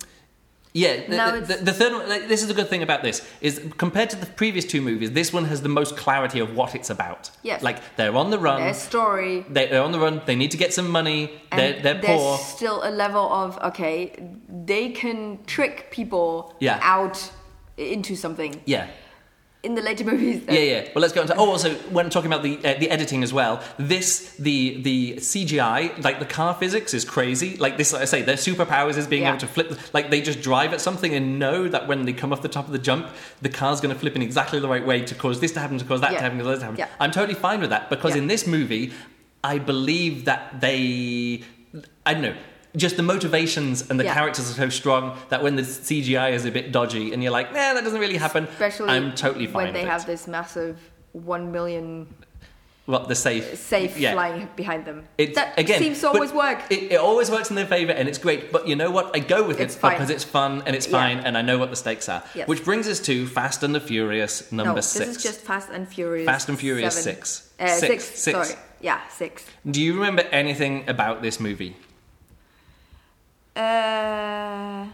yeah, the, Now the, it's- the, the third one. like, This is a good thing about this is compared to the previous two movies, this one has the most clarity of what it's about. Yes. like they're on the run. Their story. They- They're on the run. They need to get some money. And They're, they're there's poor. still a level of okay, they can trick people Yeah. out into something. Yeah. In the later movies. Yeah, yeah. Well, let's go on to. Oh, also, when talking about the uh, the editing as well, this the the CGI, like the car physics, is crazy. Like this, like I say, their superpowers is being Yeah. able to flip. Like they just drive at something and know that when they come off the top of the jump, the car's going to flip in exactly the right way to cause this to happen, to cause that Yeah. to happen, to cause that to happen. Yeah. I'm totally fine with that because in this movie, I believe that they, I don't know. Just the motivations and the Yeah. characters are so strong that when the CGI is a bit dodgy and you're like, nah, that doesn't really happen. Especially I'm totally fine when they have it. this massive one million Well, the safe. safe Yeah. flying behind them. It that again seems to always work. It, it always works in their favor, and it's great. But you know what? I go with It's it fine. because it's fun and it's Yeah. fine, and I know what the stakes are. Yes. Which brings us to Fast and the Furious number no, six. this is just Fast and Furious. Fast and Furious seven. six. Uh, Six. six. Six. Sorry. Yeah, six. Do you remember anything about this movie? Uh,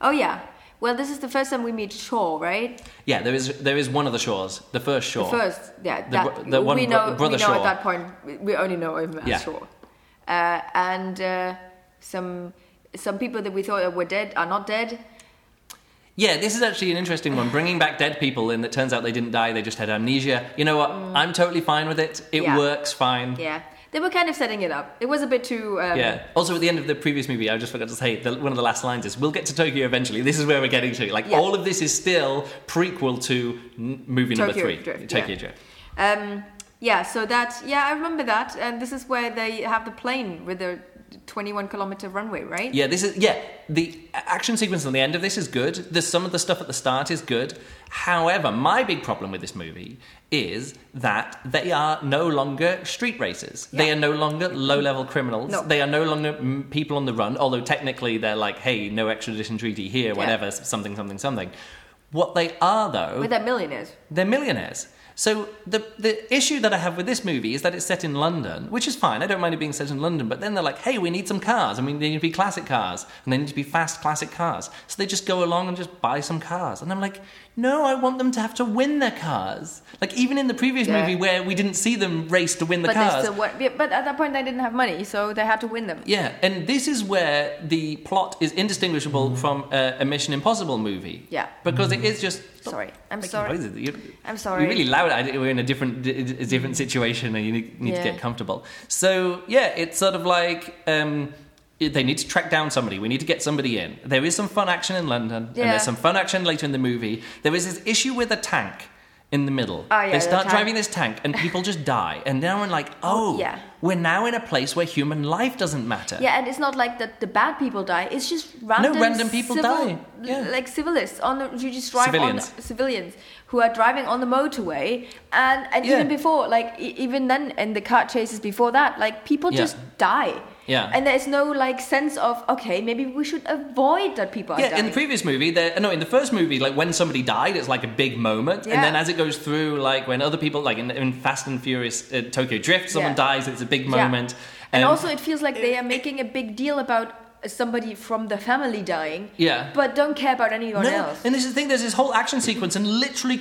oh yeah. Well, this is the first time we meet Shaw, right? Yeah, there is there is one of the Shaws, the first Shaw. The first, yeah. The that, the one we know, brother we know Shaw. at that point. we- only know him as Yeah. Shaw. Uh, and uh, some some people that we thought were dead are not dead. Yeah, this is actually an interesting one. Bringing back dead people, and it turns out they didn't die; they just had amnesia. You know what? I'm totally fine with it. It Mm. Yeah. works fine. Yeah, they were kind of setting it up. It was a bit too. Um, Yeah. Also, at the end of the previous movie, I just forgot to say the, one of the last lines is, "We'll get to Tokyo eventually." This is where we're getting to. Like Yeah. all of this is still prequel to n- movie number three, Drift, Tokyo yeah. Drift. Um, yeah, so that yeah, I remember that, and this is where they have the plane with the 21 kilometer runway, right? Yeah, this is yeah. The action sequence on the end of this is good. There's some of the stuff at the start is good. However, my big problem with this movie is that they are no longer street racers. They are no longer low-level criminals. No. They are no longer people on the run. Although technically they're like, hey, no extradition treaty here, Yeah. whatever, something, something, something. What they are though, They're millionaires. they're millionaires. So the the issue that I have with this movie is that it's set in London, which is fine. I don't mind it being set in London, but then they're like, "Hey, we need some cars, and we need to be classic cars, and they need to be fast classic cars." So they just go along and just buy some cars, and I'm like, "No, I want them to have to win their cars." Like even in the previous Yeah. movie where we didn't see them race to win the But cars, but at that point they didn't have money, so they had to win them. yeah, and this is where the plot is indistinguishable mm. from a, a Mission Impossible movie. Yeah. because it is just. Sorry, I'm sorry. I'm sorry. You're really loud. We're in a different, a different situation, and you need, need to get comfortable. So yeah, it's sort of like um, they need to track down somebody. We need to get somebody in. There is some fun action in London, and there's some fun action later in the movie. There is this issue with a tank in the middle. Oh, yeah, they start tank. driving this tank, and people just die. And now we're like, oh, oh, yeah. we're now in a place where human life doesn't matter. Yeah, and it's not like that the bad people die. It's just random, random people civil, die. Yeah. like civilists on the you just drive Civilians. on civilians who are driving on the motorway, and and Yeah. even before, like even then, in the car chases before that, like people just die. Yeah. and there's no like sense of okay, maybe we should avoid that people are Yeah, dying. in the previous movie, there no, in the first movie, like when somebody died, it's like a big moment, Yeah. and then as it goes through, like when other people, like in, in Fast and Furious uh, Tokyo Drift, someone Yeah. dies, it's a big Yeah. moment, and Um, also, it feels like they are making a big deal about somebody from the family dying. Yeah. but don't care about anyone no, else. and this is the thing. There's this whole action sequence, and literally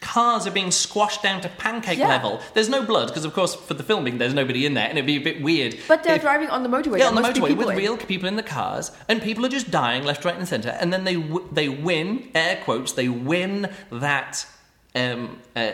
cars are being squashed down to pancake Yeah. level. There's no blood because, of course, for the filming, there's nobody in there, and it'd be a bit weird. But they're if- driving on the motorway. Yeah, on the motorway with in. real people in the cars, and people are just dying left, right, and centre. And then they w- they win air quotes. They win that um, uh,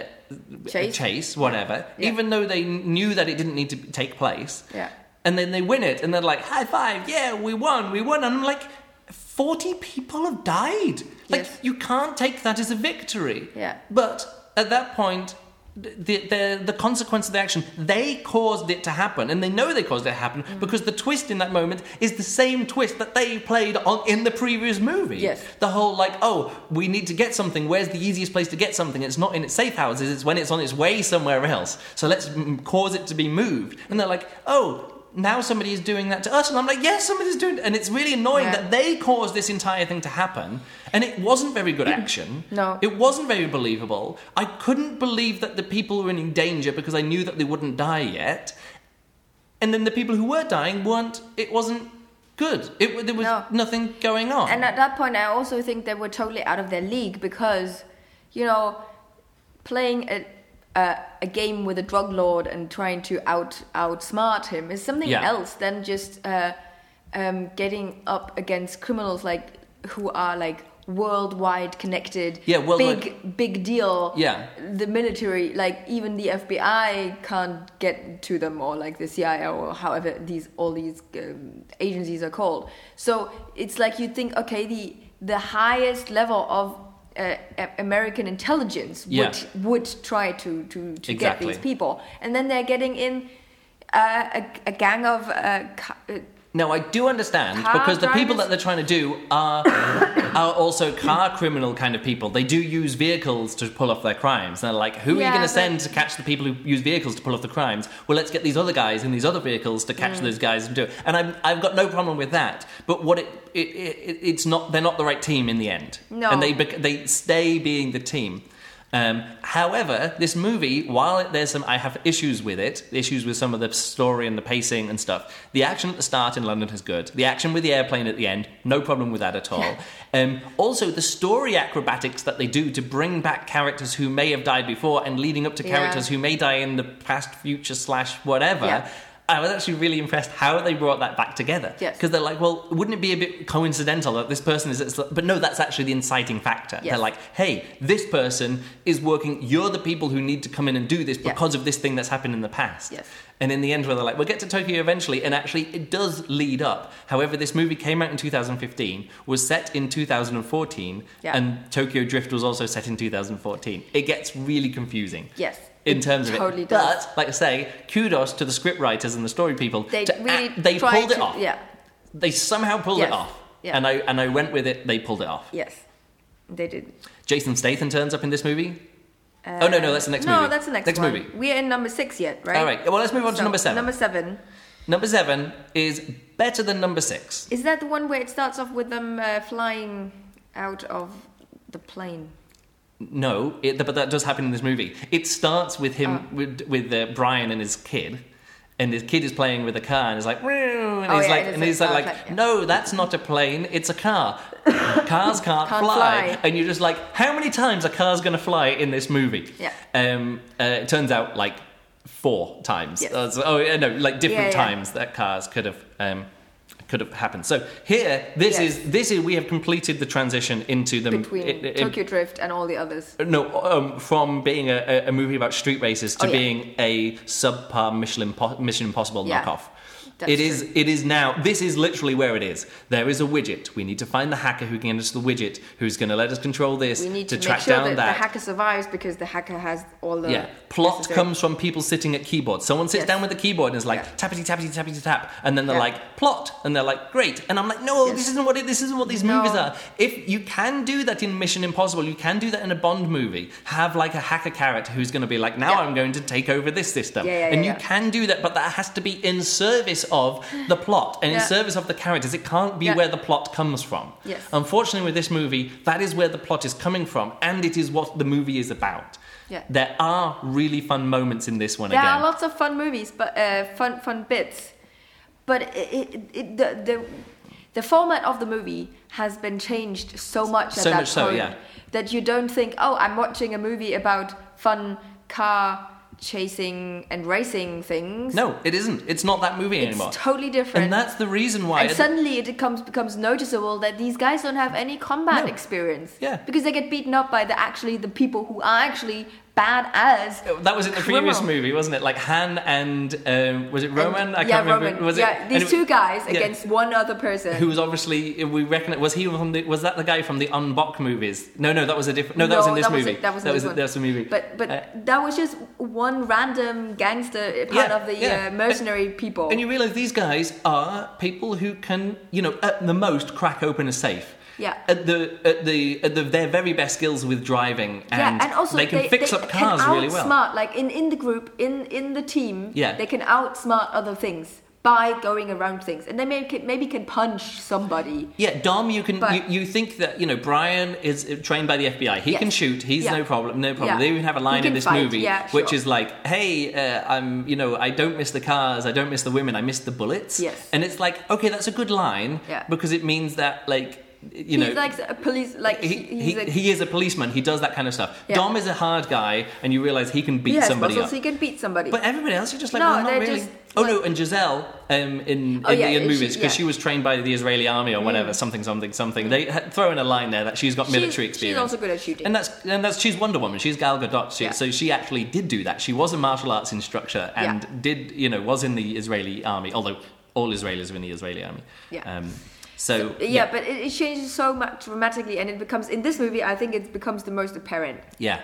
Chase? chase, whatever. Yeah. Even though they knew that it didn't need to take place. Yeah. And then they win it, and they're like, "High five! Yeah, we won! We won!" And I'm like. 40 people have died. Like, Yes. you can't take that as a victory. Yeah. But at that point, the, the, the consequence of the action, they caused it to happen, and they know they caused it to happen Mm. because the twist in that moment is the same twist that they played on in the previous movie. Yes. The whole like, oh, we need to get something. Where's the easiest place to get something? It's not in its safe houses. It's when it's on its way somewhere else. So let's mm, cause it to be moved. And they're like, oh. Now somebody is doing that to us, and I'm like, yes, somebody's doing it, and it's really annoying Yeah. that they caused this entire thing to happen, and it wasn't very good action. No. It wasn't very believable. I couldn't believe that the people were in danger because I knew that they wouldn't die yet. And then the people who were dying weren't, it wasn't good. It, there was No. nothing going on. And at that point, I also think they were totally out of their league because, you know, playing a a, a game with a drug lord and trying to out outsmart him is something Yeah. else than just uh, um, getting up against criminals like who are like worldwide connected Yeah, worldwide- big big deal Yeah. the military like even the fbi can't get to them or like the cia or however these all these um, agencies are called so it's like you think okay the the highest level of uh, American intelligence Yeah. would would try to to, to get these people, and then they're getting in uh, a, a gang of uh, uh, Now I do understand Car because the people that they're trying to do are are also car criminal kind of people. They do use vehicles to pull off their crimes. They're like, who are you going to send to catch the people who use vehicles to pull off the crimes? Well, let's get these other guys in these other vehicles to Mm. catch those guys and do it. And I'm, I've got no problem with that. But what it, it, it it's not they're not the right team in the end. No. and they they stay being the team. Um, however, this movie, while it- there's some, I have issues with it, issues with some of the story and the pacing and stuff. The action at the start in London is good. The action with the airplane at the end, no problem with that at all. um, also, the story acrobatics that they do to bring back characters who may have died before and leading up to Yeah. characters who may die in the past, future slash whatever. Yeah. I was actually really impressed how they brought that back together. Yes. Because they're like, well, wouldn't it be a bit coincidental that this person is. But no, that's actually the inciting factor. Yes. They're like, hey, this person is working. You're the people who need to come in and do this because of this thing that's happened in the past. Yes. And in the end, where they're like, we'll get to Tokyo eventually. And actually, it does lead up. However, this movie came out in 2015, was set in 2014, Yeah. and Tokyo Drift was also set in 2014. It gets really confusing yes in it terms of totally it. does. But like I say, kudos to the script writers and the story people. they to really act- they pulled it off. yeah They somehow pulled Yes. it off. Yeah. And I and I went with it. They pulled it off. yes they did Jason Statham turns up in this movie. oh no, no, that's the next no movie. No, that's the next, next one. movie. we're in number six yet right All right. Well, let's move on to number seven. number seven Number seven is better than number six. is that the one where it starts off with them uh, flying out of the plane No, it, but that does happen in this movie. It starts with him Oh. with with uh, Brian and his kid, and his kid is playing with a car, and he's like, and Oh, he's yeah, like, and he's like, like, like, it's like, yeah. no, that's not a plane, it's a car. Cars can't, Can't fly. fly. and you're just like, how many times are cars going to fly in this movie? Yeah. Um, uh, it turns out like four times. Yes. Uh, so- oh, no, like different yeah. times that cars could have. Um, could have happened. So here, this Yes. is this is we have completed the transition into the between it- it- Tokyo Drift and all the others. no, um, from being a, a- movie about street races to Oh, yeah. being a subpar Michelin Mission Impossible Yeah, knockoff. That's It is. It is now. This is literally where it is. There is a widget. We need to find the hacker who can get us the widget, who's going to let us control this We need to, track make sure down that, that. the hacker survives because the hacker has all the yeah, plot necessary- comes from people sitting at keyboards. Someone sits Yes. down with the keyboard and is like Yeah. tappity tappity tappity tap, and then they're Yeah. like plot, and they're like great, and I'm like no, Yes. this isn't what it, this isn't what these No. movies are. If you can do that in Mission Impossible, you can do that in a Bond movie. Have like a hacker character who's going to be like, now Yeah. I'm going to take over this system, and you can do that, but that has to be in service of the plot and in service of the characters. It can't be Yeah. where the plot comes from. Yes. Unfortunately, with this movie, that is where the plot is coming from, and it is what the movie is about. Yeah. There are really fun moments in this one There again. are lots of fun movies, but uh, fun fun bits. But it, it, it, the, the the format of the movie has been changed so much at So that much so, point yeah. that you don't think, oh, I'm watching a movie about fun car chasing and racing things. no, it isn't. It's not that movie it's anymore. It's totally different. and that's the reason why. and it- suddenly it becomes becomes noticeable that these guys don't have any combat No. experience. Yeah. Because they get beaten up by the actually the people who are actually bad as that was in the previous movie, wasn't it? Like Han and um, was it Roman? And- I can't yeah, remember. Roman. Was it? yeah, these and it- two guys yeah. against one other person. Who was obviously we reckon it was he from the was that the guy from the Ong-Bak movies? No, no, that was a different. No, that was in this that movie. Was, that was, that was this one. that's the movie. But but Uh, that was just one random gangster part Yeah, of the yeah. uh, mercenary people. And you realise these guys are people who can, you know, at the most crack open a safe. Yeah. At the at the at the, their very best skills with driving, and, yeah, and also they can fix they up cars can really well. outsmart, like in, in the group, in in the team. Yeah. they can outsmart other things by going around things, and they maybe can, maybe can punch somebody. Yeah, Dom, you can But- you, you think that you know Brian is uh, trained by the FBI. He Yes. can shoot. He's Yeah. no problem. No problem. Yeah. They even have a line in this fight, movie, yeah, which is like, "Hey, uh, I'm you know I don't miss the cars. I don't miss the women. I miss the bullets." Yes. And it's like, okay, that's a good line because it means that like you know he's like a police, like he, he, he's he, he is a policeman. He does that kind of stuff. Yeah. Dom is a hard guy, and you realize he can beat somebody up. he can beat somebody. But everybody else, you're just like, No, well, not really. just, oh no, and Giselle um, in, Oh, in yeah, the in movies because yeah. she was trained by the Israeli army or whatever, something, something, something. They throw in a line there that she's got She's- military experience. she's also good at shooting. and that's and that's she's Wonder Woman. She's Gal Gadot. She, Yeah. So she actually did do that. She was a martial arts instructor and did you know was in the Israeli army. Although all Israelis are in the Israeli army. Yeah. Um, so yeah, but it, it changes so much dramatically, and it becomes in this movie. I think it becomes the most apparent. Yeah.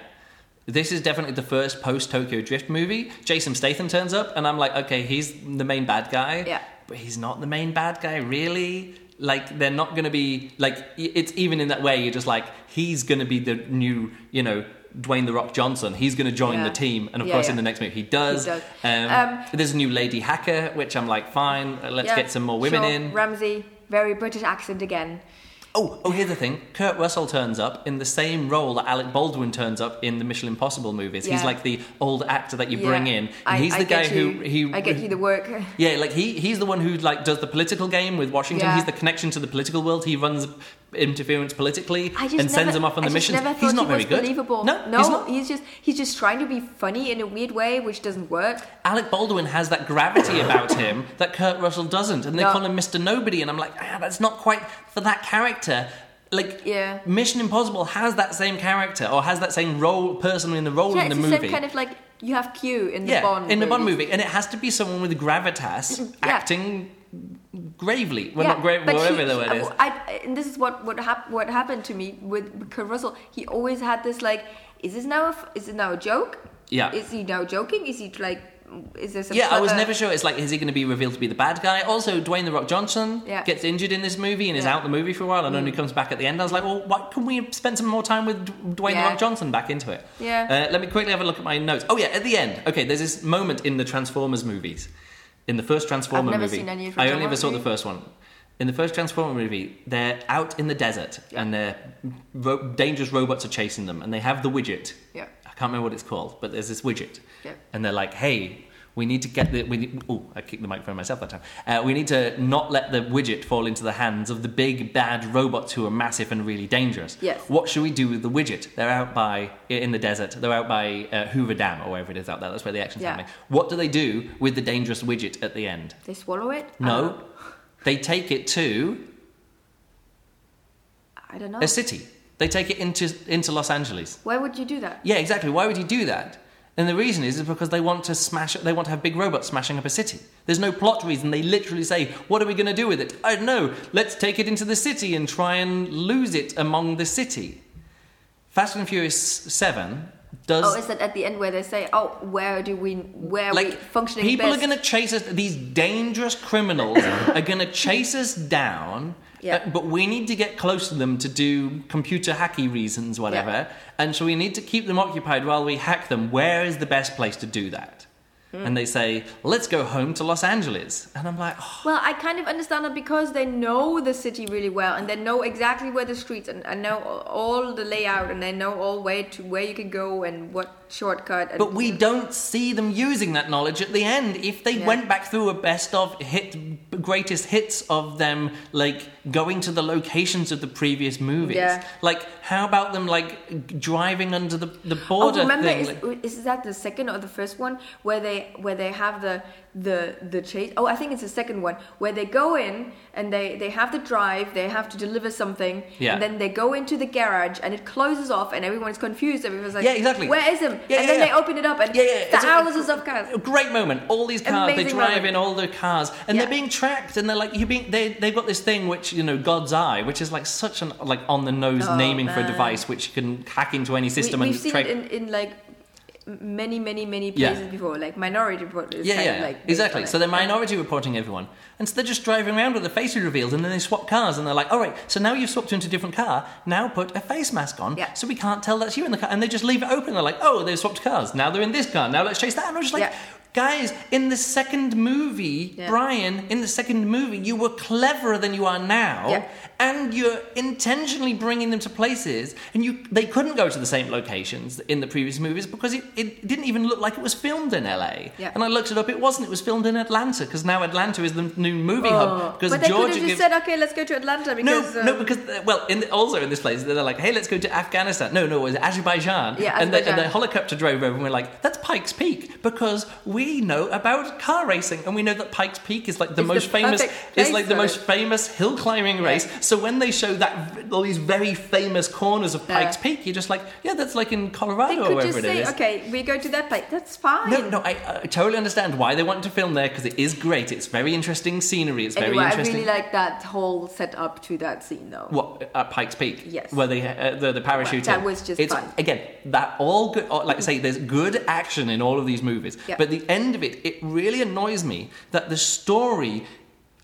This is definitely the first post Tokyo Drift movie. Jason Statham turns up, and I'm like, okay, he's the main bad guy. Yeah. But he's not the main bad guy, really. Like, they're not going to be, like, it's even in that way, you're just like, he's going to be the new, you know, Dwayne The Rock Johnson. He's going to join Yeah. the team. And of Yeah, course, yeah. in the next movie, he does. He does. Um, Um, there's a new lady hacker, which I'm like, fine, uh, let's Yeah, get some more women sure. in. Ramsey, very British accent again. Oh, oh, here's the thing. Kurt Russell turns up in the same role that Alec Baldwin turns up in the Mission Impossible movies. He's like the old actor that you bring Yeah. in. And I, he's the I guy who he I get you the work. Yeah, like he he's the one who like does the political game with Washington. Yeah. He's the connection to the political world. He runs interference politically and never, sends him off on the just missions. Never thought he's not he very good. Believable. No, no, he's not. he's just he's just trying to be funny in a weird way, which doesn't work. Alec Baldwin has that gravity about him that Kurt Russell doesn't, and they No. call him Mr. Nobody, and I'm like, ah, that's not quite for that character. Like, Yeah. Mission Impossible has that same character, or has that same role, person in the role Yeah, in it's the the movie. same kind of like you have Q in the yeah, Bond in the Bond movie, and it has to be someone with gravitas, Yeah. acting gravely. Well, not grave, whatever he- the word is. I, and this is what what, hap- what happened to me with Kurt Russell. He always had this like, is this now a, f- is it now a joke? Yeah. Is he now joking? Is he like, is there some? Yeah, I was never sure. It's like, is he going to be revealed to be the bad guy? Also, Dwayne the Rock Johnson Yeah. gets injured in this movie and is Yeah. Mm. out the movie for a while, and only comes back at the end. I was like, well, why can we spend some more time with Dwayne Yeah. the Rock Johnson back into it? Yeah. Uh, let me quickly have a look at my notes. Oh yeah, at the end. Okay, there's this moment in the Transformers movies. In the first Transformer never movie, seen any of I only ever saw the first one. In the first Transformer movie, they're out in the desert and their ro- dangerous robots are chasing them, and they have the widget. Yeah. I can't remember what it's called, but there's this widget, Yeah. and they're like, "Hey, we need to get the we need, oh, I kicked the microphone myself that time. Uh, we need to not let the widget fall into the hands of the big bad robots who are massive and really dangerous. Yes. What should we do with the widget? They're out by in the desert. They're out by uh, Hoover Dam or wherever it is out there. That's where the action's Yeah. happening. What do they do with the dangerous widget at the end? They swallow it. No, know. they take it to I don't know. a city. They take it into into Los Angeles. Why would you do that? Yeah, exactly. Why would you do that? And the reason is, is because they want to smash. They want to have big robots smashing up a city. There's no plot reason. They literally say, "What are we going to do with it?" I don't know. Let's take it into the city and try and lose it among the city. Fast and Furious Seven does. Oh, is that at the end where they say, "Oh, where do we, where are we like functioning people best?" are going to chase us. These dangerous criminals are going to chase us down. Yeah. uh, but we need to get close to them to do computer hacky reasons, whatever. Yeah. And so we need to keep them occupied while we hack them. Where is the best place to do that? Hmm. And they say, let's go home to Los Angeles. And I'm like, oh, Well, I kind of understand that because they know the city really well and they know exactly where the streets and, and know all the layout and they know all way to where you can go and what shortcut. But we don't see them using that knowledge at the end. If they Yeah. went back through a best of hit, greatest hits of them, like going to the locations of the previous movies, Yeah. like how about them like driving under the, the border? Oh, remember, thing? is, is that the second or the first one where they where they have the the the chase? Oh, I think it's the second one where they go in and they they have the drive, they have to deliver something, Yeah. and then they go into the garage and it closes off and everyone's confused. Everyone's like, Yeah, exactly. Where is him? Yeah, and yeah, then yeah. they open it up and Yeah, yeah, it's a- thousands of cars. a great moment. All these cars, Amazing they drive moment. in all the cars, and they're being tracked, and they're like, you being, they, they've got this thing which you know, God's eye, which is like such an like on the nose Oh, naming for a device which you can hack into any system we, and we've seen track. it in, in like many many many Yeah. places before like minority report is yeah, kind yeah, of like exactly. So they're minority reporting everyone, and so they're just driving around with their faces revealed, and then they swap cars, and they're like, "All right, so now you've swapped into a different car. Now put a face mask on, Yeah. so we can't tell that's you in the car." And they just leave it open. They're like, "Oh, they've swapped cars. Now they're in this car. Now let's chase that." And I'm just like. Yeah. Guys, in the second movie, Yeah. Brian, in the second movie, you were cleverer than you are now, Yeah. And you're intentionally bringing them to places, and you they couldn't go to the same locations in the previous movies because it, it didn't even look like it was filmed in LA. Yeah. And I looked it up, it wasn't. It was filmed in Atlanta because now Atlanta is the new movie hub because Oh. but they could Georgia have just said, okay, let's go to Atlanta no, because. um, no, because uh, well, in the, also in this place, they're like, "Hey, let's go to Afghanistan." No, no, it was Azerbaijan. Yeah, and, the, and the helicopter drove over, and we're like, "That's Pikes Peak," because we know about car racing, and we know that Pikes Peak is like the It's the most famous. perfect It's like the most famous hill climbing race. So when they show that all these very famous corners of Pikes Yeah. Peak, you're just like, "Yeah, that's like in they Colorado or could wherever just it say, is." okay, we go to that place. That's fine. No, no, I, I totally understand why they want to film there because it is great. It's very interesting scenery. It's very Anyway, I really like that whole setup to that scene, though. What at Pikes Peak? Yes. Where they uh, the the parachuting. that was just it's, fun. Again, that all good. uh, Like I say, there's good action in all of these movies. Yeah. But the end of it, it really annoys me that the story.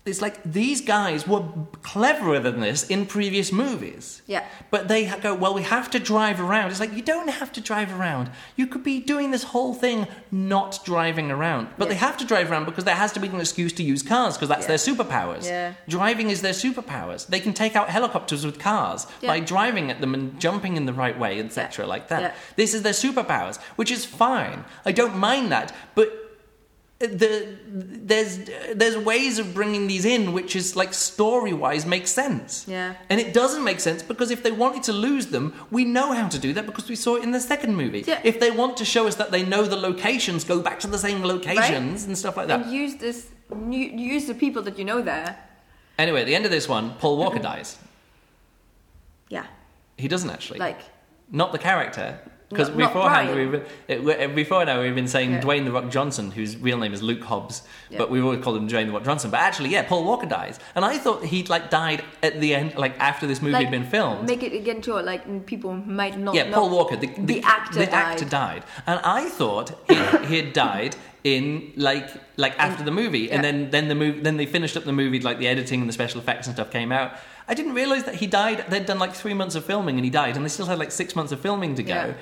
It's like these guys were cleverer than this in previous movies. Yeah. But they go, well, we have to drive around. It's like, you don't have to drive around. You could be doing this whole thing not driving around. But they have to drive around because there has to be an excuse to use cars because that's Yeah. their superpowers. Yeah. Driving is their superpowers. They can take out helicopters with cars Yeah. by driving at them and jumping in the right way, etc., Yeah. like that. Yeah. This is their superpowers, which is fine. I don't mind that, but the there's there's ways of bringing these in which is like story wise makes sense. Yeah. And it doesn't make sense because if they wanted to lose them, we know how to do that because we saw it in the second movie. Yeah. If they want to show us that they know the locations, go back to the same locations and stuff like that. And use this, use the people that you know there. Anyway, at the end of this one, Paul Walker dies. Yeah, He doesn't actually. like not the character. Because beforehand, we've it, we- before now we've been saying Yeah. Dwayne the Rock Johnson, whose real name is Luke Hobbs, Yeah. but we've always called him Dwayne the Rock Johnson. But actually, yeah, Paul Walker dies, and I thought he'd like died at the end, like after this movie like had been filmed. Make it again sure, like people might not. yeah. Paul Walker, the, the actor the died. actor died, and I thought he, had died in like like after the movie, and then then the movie then they finished up the movie, like the editing and the special effects and stuff came out. I didn't realize that he died. They'd done like three months of filming, and he died, and they still had like six months of filming to go. Yeah.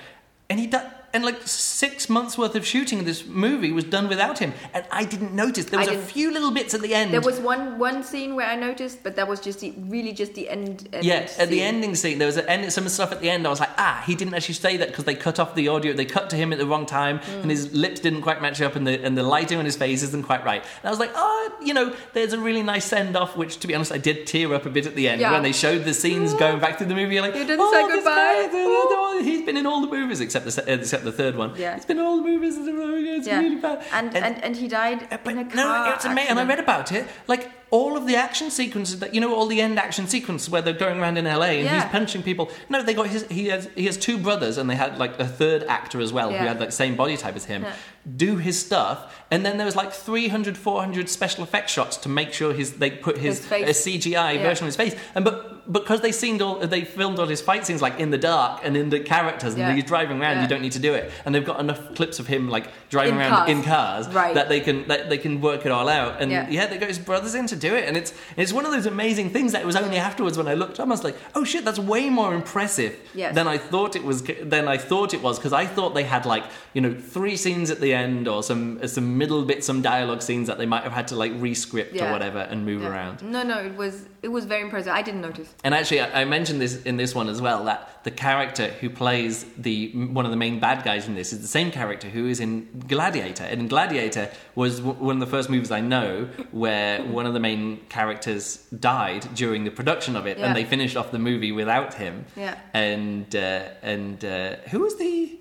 And he died, and like six months worth of shooting of this movie was done without him, and I didn't notice. There was a few little bits at the end. There was one one scene where I noticed, but that was just the, really just the end. end Yeah, at the ending scene, there was a, end, some stuff at the end. I was like, ah, he didn't actually say that because they cut off the audio. They cut to him at the wrong time, Mm. and his lips didn't quite match up, and the and the lighting on his face isn't quite right. And I was like, oh, you know, there's a really nice send off, which to be honest, I did tear up a bit at the end Yeah. when they showed the scenes going back through the movie. You're like, You didn't oh, say goodbye. guy, the- he's been in all the movies except the uh, except the third one. Yeah. It's been all the movies. It's Yeah, really bad. and, and and he died But in a car no, it's amazing. And I read about it. Like all of the action sequences that you know, all the end action sequences where they're going around in LA and he's punching people. No, they got his. He has he has two brothers, and they had like a third actor as well who Yeah. had like the same body type as him. Yeah. Do his stuff, and then there was like 300, 400 special effects shots to make sure his they put his, His a CGI Yeah. version of his face. And but because they all they filmed all his fight scenes like in the dark and in the characters, Yeah. and he's driving around, Yeah. you don't need to do it. And they've got enough clips of him like driving In around cars. in cars Right. that they can that they can work it all out. And Yeah. yeah, they got his brothers in to do it, and it's it's one of those amazing things that it was only afterwards when I looked up, I was like, oh shit, that's way more impressive Yes. than I thought it was. Than I thought it was because I thought they had like you know three scenes at the end or some uh, some middle bit, some dialogue scenes that they might have had to like rescript or whatever and move Yeah. around. No, no, it was it was very impressive. I didn't notice. And actually, I I mentioned this in this one as well that the character who plays the one of the main bad guys in this is the same character who is in Gladiator. And Gladiator was w- one of the first movies I know where one of the main characters died during the production of it, Yeah. and they finished off the movie without him. Yeah. And uh, and uh, who was the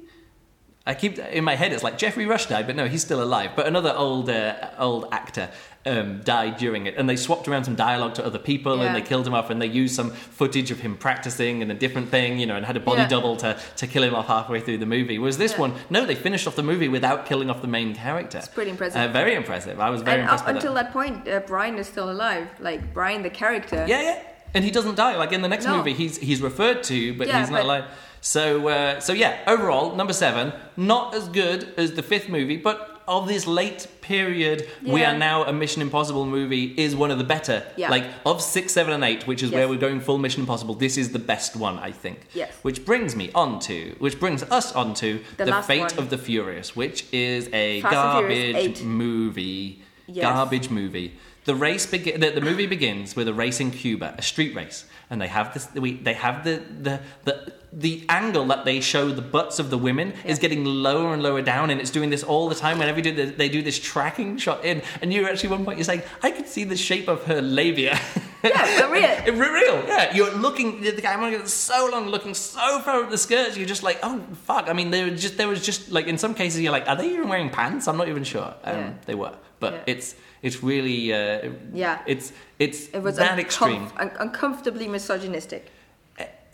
I keep in my head. It's like Geoffrey Rush died, but no, he's still alive. But another old uh, old actor um, died during it, and they swapped around some dialogue to other people, Yeah. and they killed him off, and they used some footage of him practicing and a different thing, you know, and had a body Yeah. double to, to kill him off halfway through the movie. Was this Yeah. one? No, they finished off the movie without killing off the main character. It's pretty impressive. Uh, very impressive. I was very and impressed up until that. that point, uh, Brian is still alive. Like Brian, the character. Yeah, yeah. And he doesn't die. Like in the next No. movie, he's he's referred to, but he's not but- alive. So uh, so yeah. Overall, number seven, not as good as the fifth movie, but of this late period, we are now a Mission Impossible movie is one of the better. Yeah. Like of six, seven, and eight, which is Yes. where we're going full Mission Impossible. This is the best one, I think. Yes. Which brings me on to, which brings us on to The the, Fate one. of the Furious, which is a Fast garbage movie. Yes. Garbage movie. The race begin. The, the movie begins with a race in Cuba, a street race, and they have this. We, they have the, the the the angle that they show the butts of the women is getting lower and lower down, and it's doing this all the time. Whenever they do, the, they do this tracking shot in, and you're actually one point you're saying, I could see the shape of her labia. Yeah, real. Real, yeah. You're looking. The camera gets so long, looking so far up the skirts. You're just like, oh fuck. I mean, there was just there was just like in some cases you're like, are they even wearing pants? I'm not even sure. Um, Yeah. They were, but Yeah. it's it's really uh, Yeah. It's it's It was that extreme. un- uncomfortably misogynistic.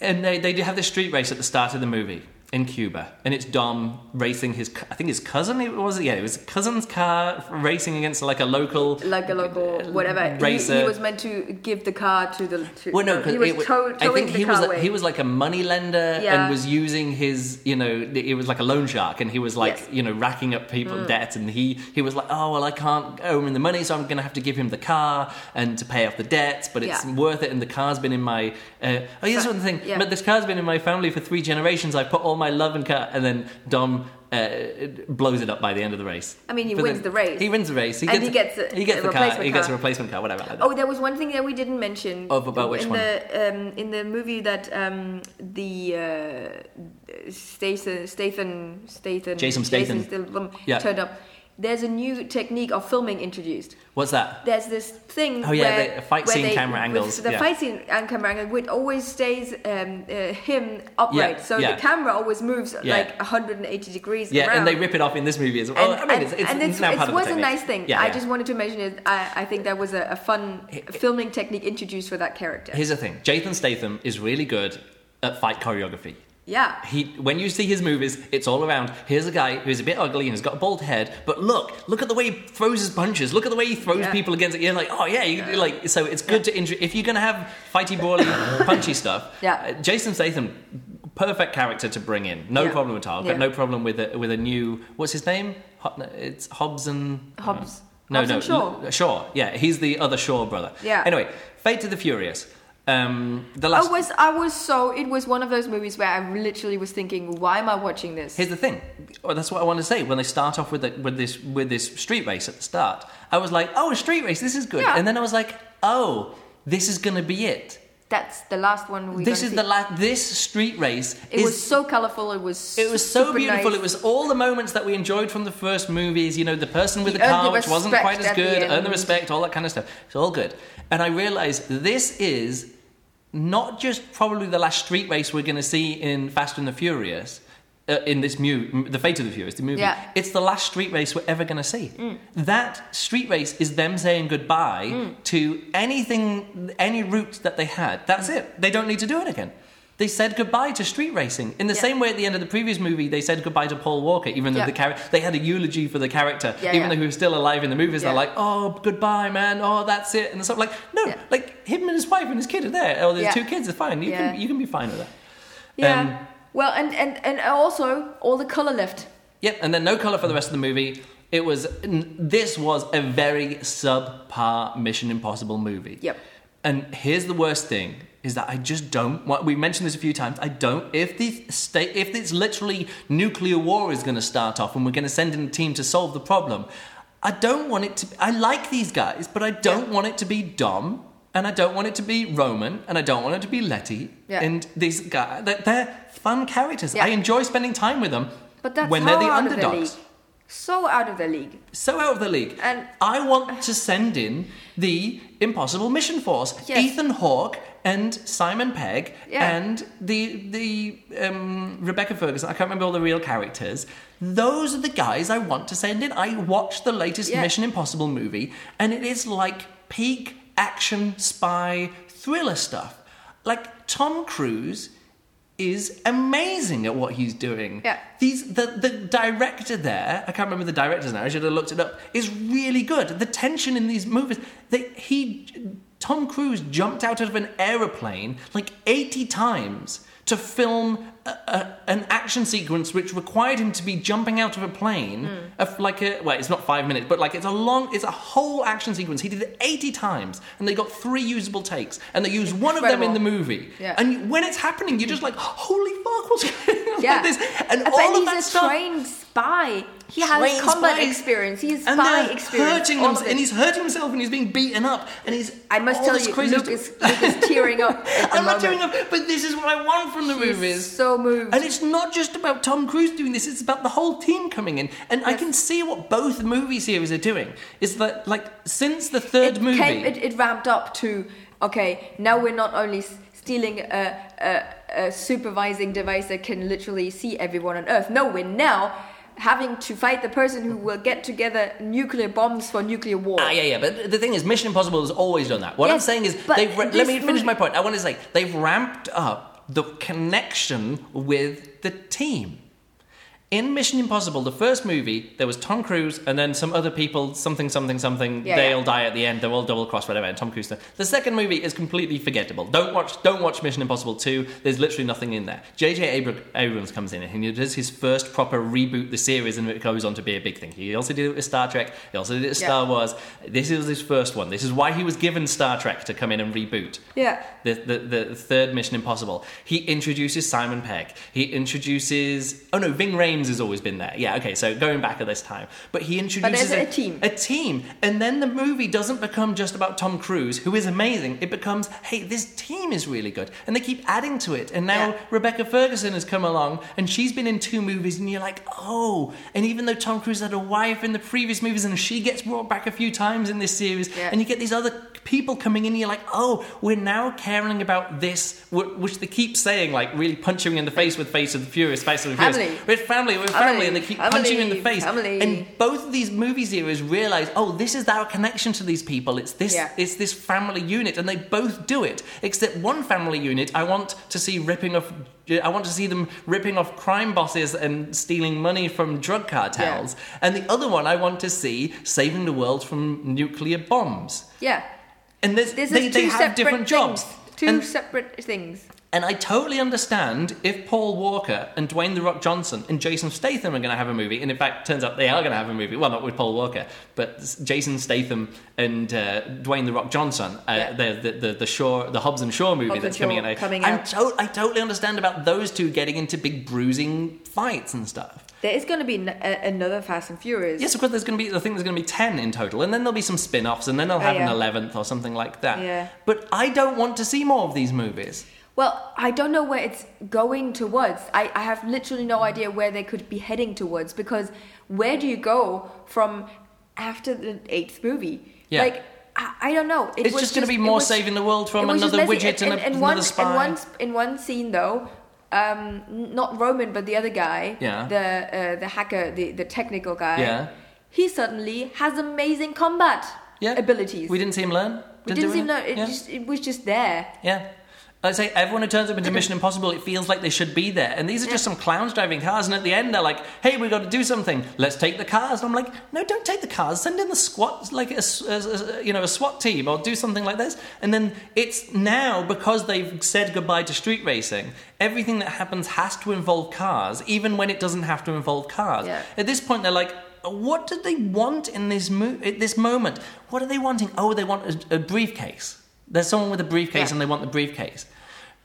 And they, they do have this street race at the start of the movie in Cuba, and it's Dom racing his, I think his cousin. It was yeah, it was his cousin's car racing against like a local Like a local whatever. He, racer. he was meant to give the car to the. To, Well, no, he because was it, wa- tow- I think the he car was away. he was like a money lender Yeah. and was using his you know it was like a loan shark and he was like Yes. you know racking up people Mm. debt and he he was like oh well I can't owe him the money so I'm going to have to give him the car and to pay off the debts but it's Yeah. worth it and the car's been in my uh, oh here's one thing yeah. but this car's been in my family for three generations I put all my love and car and then Dom. Uh, blows it up by the end of the race. I mean, he But wins the race. He wins the race. He And gets, he gets a- he gets a the car. replacement He gets a car. replacement car. Whatever. Like. Oh, there was one thing that we didn't mention. Of about which in one? The, um, in the movie that um, the uh, Statham, Statham, Statham, Jason Statham. Statham Yeah. turned up. There's a new technique of filming introduced. What's that? There's this thing. Oh, yeah, where, the fight scene they- camera with angles, The yeah. fight scene and camera angle, which always stays um, uh, him upright. Yeah, so yeah. the camera always moves like 180 degrees. Yeah, around. and they rip it off in this movie as well. And, I mean, and- it's, it's and it's, it was a nice thing. Yeah, I just wanted to mention it. I, I think that was a, a fun filming technique introduced for that character. Here's the thing: Jason Statham is really good at fight choreography. Yeah. He, when you see his movies, it's all around. Here's a guy who's a bit ugly and has got a bald head, but look, look at the way he throws his punches. Look at the way he throws Yeah. people against it. You're like, oh yeah, you, like. So it's good to intro. If you're gonna have fighty, brawly, punchy stuff, Yeah. uh, Jason Statham, perfect character to bring in. No Yeah. problem at all. Yeah. But no problem with a, with a new. What's his name? It's Hobbs and Hobbs. No, Hobbs no, and Shaw. L- Shaw. Yeah, he's the other Shaw brother. Yeah. Anyway, Fate to the Furious. Um, the last. I was I was so it was one of those movies where I literally was thinking, why am I watching this? Here's the thing. Oh, that's what I want to say. When they start off with the, with this with this street race at the start, I was like, "Oh, a street race. This is good." Yeah. And then I was like, "Oh, this is going to be it. That's the last one we. this is the last. This street race It is." was so colorful. It was. it was so beautiful. nice. It was all the moments that we enjoyed from the first movies. You know, the person with He the car, the which wasn't quite as good, earned the respect, all that kind of stuff. It's all good. And I realized this is not just probably the last street race we're going to see in Fast and the Furious. Uh, in this mu- the Fate of the Furious, the movie, Yeah. it's the last street race we're ever going to see. Mm. That street race is them saying goodbye Mm. to anything, any route that they had. That's it. They don't need to do it again. They said goodbye to street racing in the Yeah. same way at the end of the previous movie they said goodbye to Paul Walker, even though Yeah. the char- they had a eulogy for the character, Yeah, even though he was still alive in the movies. They're like, "Oh, goodbye, man. Oh, that's it," and stuff like, "No, like him and his wife and his kid are there. Oh, the two kids. are fine. You can you can be fine with that." Yeah. Um, well, and, and and also all the color left. Yep, and then no color for the rest of the movie. It was this was a very subpar Mission Impossible movie. Yep. And here's the worst thing is that I just don't. What we mentioned this a few times. I don't. If the state, if it's literally nuclear war is going to start off, and we're going to send in a team to solve the problem, I don't want it to. I like these guys, but I don't want it to be Dom. And I don't want it to be Roman, and I don't want it to be Letty. Yeah. And these guys, they're, they're fun characters. Yeah. I enjoy spending time with them. But that's when they're the underdogs. So out of the league. So out of the league. And- I want to send in the Impossible Mission Force. Yes. Ethan Hawke and Simon Pegg Yeah. and the the um, Rebecca Ferguson. I can't remember all the real characters. Those are the guys I want to send in. I watched the latest Yeah. Mission Impossible movie, and it is like peak action spy thriller stuff. Like Tom Cruise is amazing at what he's doing. Yeah. These the the director there, I can't remember the director's name. I should have looked it up. Is really good. The tension in these movies. They, he Tom Cruise jumped out of an aeroplane like eighty times to film a, an action sequence which required him to be jumping out of a plane Hmm. of like a well it's not five minutes but like it's a long it's a whole action sequence he did it 80 times and they got three usable takes and they used one of them in the movie Yeah. and when it's happening you're just like holy fuck what's going on Yeah. this, and but all of he's that a stuff. trained spy. He has combat spies. experience. He has and spy they're experience. hurting them, and he's hurting himself, and he's being beaten up, and he's. I must tell you, Luke is, Luke is tearing up I'm not tearing up, but this is what I want from the He's movies. so moved. And it's not just about Tom Cruise doing this, it's about the whole team coming in. And I can see what both movie series are doing. Is that, like, since the third it movie. Came, it, it ramped up to okay. Now we're not only stealing a, a, a supervising device that can literally see everyone on Earth. No, we're now having to fight the person who will get together nuclear bombs for nuclear war. Ah, yeah, yeah, but the thing is, Mission Impossible has always done that. What I'm saying is, they've. Ra- let me finish movie- my point. I want to say they've ramped up the connection with the team. In Mission Impossible, the first movie, there was Tom Cruise and then some other people, something, something, something. Yeah, they yeah. all die at the end. They're all double crossed, whatever. And Tom Cruise. The second movie is completely forgettable. Don't watch. Don't watch Mission Impossible Two. There's literally nothing in there. J.J. Abra- Abrams comes in and he does his first proper reboot the series, and it goes on to be a big thing. He also did it with Star Trek. He also did it with Yeah. Star Wars. This is his first one. This is why he was given Star Trek to come in and reboot Yeah. the, the, the third Mission Impossible. He introduces Simon Pegg. He introduces. Oh no, Ving Rhames has always been there. Yeah, okay, so going back at this time. But he introduces there's a team. A team. And then the movie doesn't become just about Tom Cruise, who is amazing. It becomes, hey, this team is really good. And they keep adding to it. And now Yeah. Rebecca Ferguson has come along and she's been in two movies, and you're like, oh. And even though Tom Cruise had a wife in the previous movies, and she gets brought back a few times in this series, Yeah. and you get these other people coming in, you're like, oh, we're now caring about this, which they keep saying, like really punching you in the face with Face of the Furious, Face of the Furious. Family. We're family, we're family, Family, and they keep family, punching you in the face. family. And both of these movie series realize, oh, this is our connection to these people. It's this, Yeah. it's this family unit, and they both do it. Except one family unit, I want to see ripping off. Uh, I want to see them ripping off crime bosses and stealing money from drug cartels. And the other one, I want to see saving the world from nuclear bombs. Yeah. And there's, This they, they two have different jobs. Two And- separate things. and I totally understand if Paul Walker and Dwayne The Rock Johnson and Jason Statham are going to have a movie, and in fact, turns out they are going to have a movie. Well, not with Paul Walker, but Jason Statham and uh, Dwayne The Rock Johnson, uh, Yeah. the, the the the Shaw, the Hobbs and Shaw movie Hobbs that's coming out. coming out. to- I totally understand about those two getting into big bruising fights and stuff. There is going to be n- a- another Fast and Furious. Yes, of course. There's going to be. I think there's going to be ten in total, and then there'll be some spin-offs, and then they'll oh, have an Oh, yeah. eleventh or something like that. Yeah. But I don't want to see more of these movies. Well, I don't know where it's going towards. I, I have literally no idea where they could be heading towards because where do you go from after the eighth movie? Yeah. Like, I, I don't know. It It's was just going to be more was- saving the world from it was just another messy. widget and, another one, spy. In one, in one scene, though, um, not Roman, but the other guy, Yeah. the uh, the hacker, the, the technical guy, Yeah. he suddenly has amazing combat yeah. abilities. We didn't see him learn. We didn't see him. know- It, yeah. just, it was just there. yeah. I say everyone who turns up into Mission Impossible, it feels like they should be there. And these are just some clowns driving cars, and at the end they're like, "Hey, we've got to do something. Let's take the cars." And I'm like, "No, don't take the cars. Send in the squad, like a, a- a- you know a SWAT team, or do something like this." And then it's now because they've said goodbye to street racing. Everything that happens has to involve cars, even when it doesn't have to involve cars. Yeah. At this point, they're like, what do they want in this mo- at this moment? What are they wanting? Oh, they want a, a briefcase. There's someone with a briefcase Yeah. and they want the briefcase.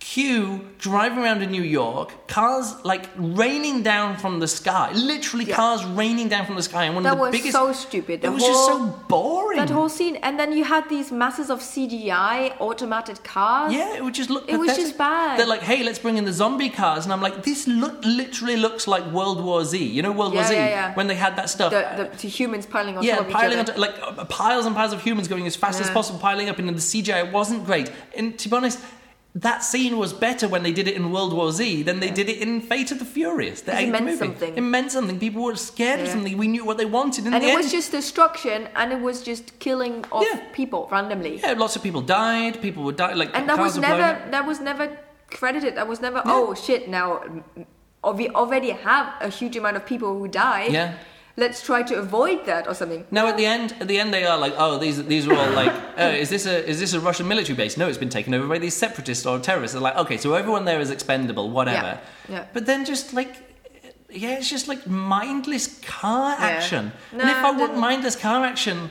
Q driving around in New York, cars like raining down from the sky, literally Yeah. cars raining down from the sky, and one That of the was biggest. so stupid. The it was just so boring. That whole scene, and then you had these masses of CGI automated cars. yeah, it would just look. It was just bad. They're like, "Hey, let's bring in the zombie cars," and I'm like, "This look literally looks like World War Z." You know, World War Z yeah, yeah. when they had that stuff. The, the, the humans piling on yeah, top of piling on like uh, piles and piles of humans going as fast as possible, piling up, and the CGI It wasn't great. And to be honest, that scene was better when they did it in World War Z than they did it in Fate of the Furious. The it meant movie. something. It meant something. People were scared of something. We knew what they wanted. In and the it end, was just destruction, and it was just killing of Yeah. people randomly. yeah, lots of people died. People would die. Like and that was were blown never that was never credited. That was never. Oh shit! Now mm, oh, we already have a huge amount of people who died. Yeah. Let's try to avoid that or something. No, at the end, at the end, they are like, oh, these these are all like, uh, is this a is this a Russian military base? No, it's been taken over by these separatists or terrorists. They're like, okay, so everyone there is expendable, whatever. Yeah, yeah. But then just like, yeah, it's just like mindless car Yeah. action. No, and if I want mindless car action,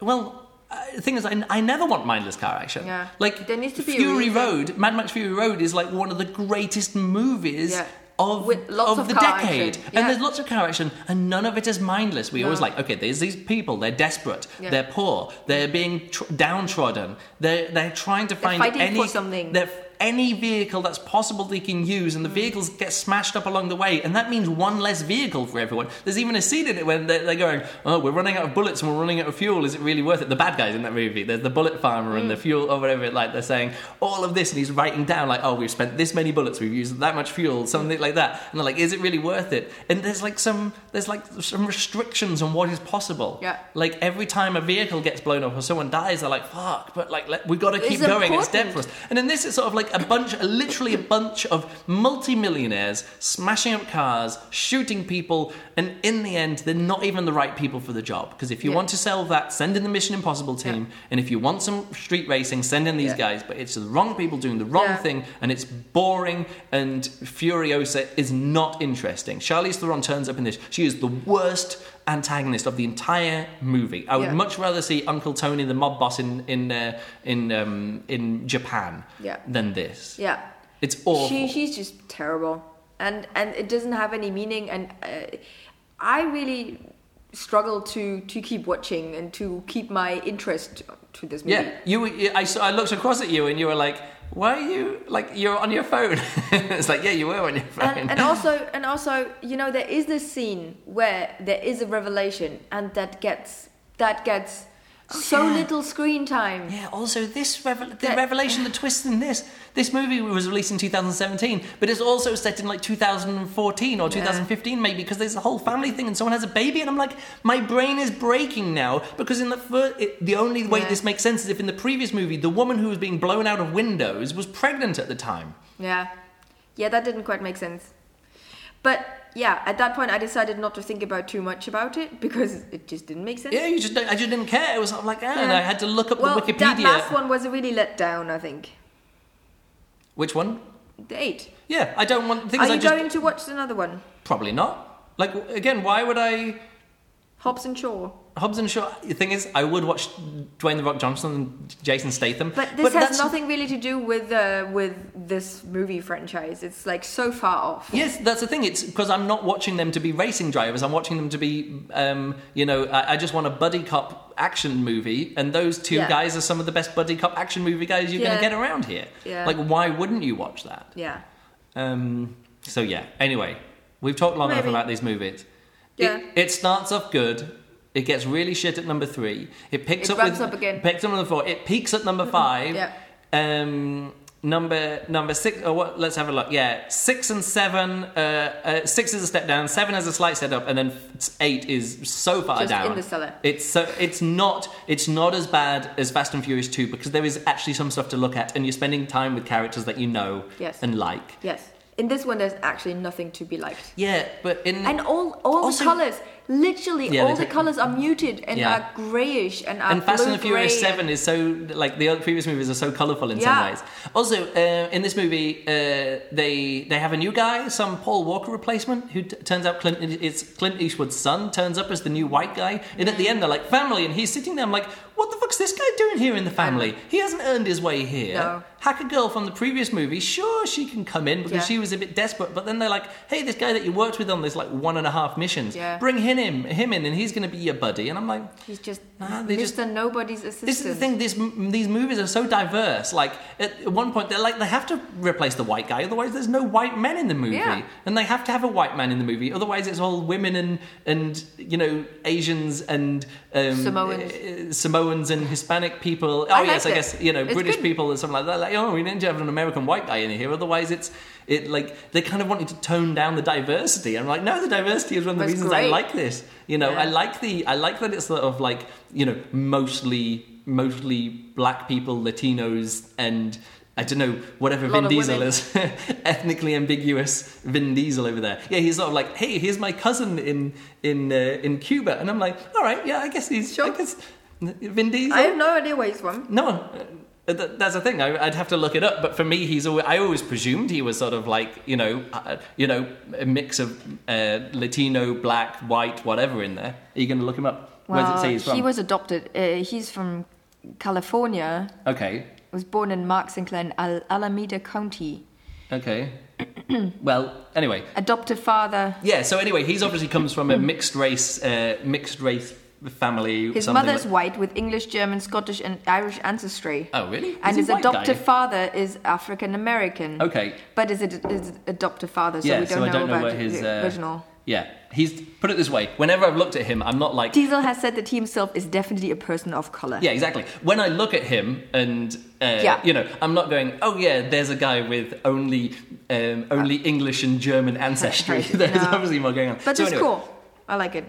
well. Uh, the thing is, I, I never want mindless car action. Yeah. Like There needs to be Fury. Road, Mad Max Fury Road is like one of the greatest movies Yeah. Of, of, the decade. action. And there's lots of car action, and none of it is mindless. We always like, okay, there's these people, they're desperate, Yeah. they're poor, they're being tr- downtrodden, they're, they're trying to find fighting any, for something. they're any vehicle that's possible they can use, and the hmm. vehicles get smashed up along the way, and that means one less vehicle for everyone. There's even a scene in it when they're, they're going, "Oh, we're running out of bullets and we're running out of fuel. Is it really worth it?" The bad guys in that movie, there's the bullet farmer and the hmm. fuel or whatever. Like they're saying all of this, and he's writing down like, "Oh, we've spent this many bullets, we've used that much fuel, something like that." And they're like, "Is it really worth it?" And there's like some there's like some restrictions on what is possible. Yeah. Like every time a vehicle gets blown up or someone dies, they're like, "Fuck!" But like, let, we've got to It's keep going. It's dead for us. And in this, it's sort of like a bunch, literally a bunch of multimillionaires smashing up cars, shooting people, and in the end, they're not even the right people for the job. Because if you Yeah. want to sell that, send in the Mission Impossible team. And if you want some street racing, send in these Yeah. guys. But it's the wrong people doing the wrong Yeah. thing, and it's boring, and Furiosa is not interesting. Charlize Theron turns up in this. She is the worst antagonist of the entire movie. I would Yeah. much rather see Uncle Tony, the mob boss in in uh, in um, in Japan, Yeah. than this. Yeah. It's awful. She she's just terrible, and and it doesn't have any meaning. And uh, I really struggle to to keep watching and to keep my interest to this movie. yeah, you. I saw. I looked across at you, and you were like, "Why are you like you're on your phone?" it's like, yeah, you were on your phone. And, and also and also you know there is this scene where there is a revelation and that gets that gets Oh, so Oh, yeah. little screen time. Yeah. Also, this revel- the That- revelation, the twist in this. This movie was released in 2017, but it's also set in like 2014 or 2015, maybe, because there's a whole family thing, and someone has a baby, and I'm like, my brain is breaking now because in the first, it, the only way Yeah. this makes sense is if in the previous movie, the woman who was being blown out of windows was pregnant at the time. Yeah. Yeah, that didn't quite make sense. But yeah, at that point I decided not to think about too much about it because it just didn't make sense. Yeah, you just, I just didn't care. It was sort of like, ah, and I had to look up well, the Wikipedia. that last one was a really let down, I think. Which one? The eight. Yeah, I don't want. The thing Are I you just going to watch another one? probably not. Like again, why would I? Hobbs and Shaw. Hobbs and Shaw. The thing is, I would watch Dwayne the Rock Johnson and Jason Statham. But this has that's- nothing really to do with uh, with this movie franchise. It's like so far off. Yes, that's the thing. It's because I'm not watching them to be racing drivers. I'm watching them to be, um, you know, I, I just want a buddy cop action movie, and those two Yeah. guys are some of the best buddy cop action movie guys you're going to get around here. Yeah. Like, why wouldn't you watch that? Yeah. Um, so yeah. Anyway, we've talked long enough about these movies. Yeah. It, it starts off good. It gets really shit at number three. It picks It up ramps with, up again. Picks up number four. It peaks at number five. Yeah. Um, number number six. Or what? Let's have a look. Yeah, six and seven. Uh, uh, six is a step down. Seven has a slight step up, and then eight is so far Just down. in the cellar. It's so it's not it's not as bad as Fast and Furious two because there is actually some stuff to look at, and you're spending time with characters that you know Yes. and like. Yes. In this one, there's actually nothing to be liked. Yeah, but in And all all Also- the colors, literally Yeah, all the colors are muted and Yeah. are grayish and are and Fast and the Furious Seven is so like the previous movies are so colourful in some ways. Also, uh, in this movie, uh, they they have a new guy, some Paul Walker replacement, who t- turns out Clint it's Clint Eastwood's son turns up as the new white guy, and at the end they're like family, and he's sitting there. I'm like, what the fuck's this guy doing here in the family? He hasn't earned his way here. No. Hacker girl from the previous movie, sure she can come in because Yeah. she was a bit desperate, but then they're like, hey, this guy that you worked with on this like one and a half missions, Yeah. bring him in, him in, and he's going to be your buddy. And I'm like, He's just Nah, Mr. just- Nobody's assistant. this is the thing. This, these movies are so diverse. Like at one point, they're like they have to replace the white guy, otherwise there's no white men in the movie, Yeah. and they have to have a white man in the movie, otherwise it's all women and and you know Asians and um, Samoans. uh, Samoans and Hispanic people. Oh I yes, I guess you know It's British good. people and something like that. Like oh, we need to have an American white guy in here, otherwise it's it like they kind of wanted to tone down the diversity. I'm like, no, the diversity is one of the That's reasons I like this. You know, Yeah. I like the I like that it's sort of like you know mostly mostly black people, Latinos, and I don't know whatever Vin Diesel is, ethnically ambiguous Vin Diesel over there. Yeah, he's sort of like, hey, here's my cousin in in uh, in Cuba, and I'm like, all right, yeah, I guess he's Sure. I guess Vin Diesel. I have no idea where he's from. No, that's the thing. I, I'd have to look it up. But for me, he's always, I always presumed he was sort of like you know, uh, you know, a mix of uh, Latino, black, white, whatever in there. Are you going to look him up? Where does it say he's from? he was adopted. Uh, he's from California. Okay, Was born in Mark Sinclair in Al- Alameda County. okay. well, anyway, Adoptive father. yeah. So anyway, he's obviously comes from a mixed race, uh, mixed race family. His mother's like- white with English, German, Scottish, and Irish ancestry. Oh, really? And his white guy? adoptive father is African American. Okay. But is it is adoptive father? So yeah. we don't so I know don't know about his uh, original. Yeah, he's put it this way. Whenever I've looked at him, I'm not like Diesel has said that he himself is definitely a person of color. Yeah, exactly. When I look at him and uh, Yeah. you know, I'm not going, oh yeah, there's a guy with only um, only English and German ancestry. there's No. obviously more going on. But So it's anyway, cool. I like it.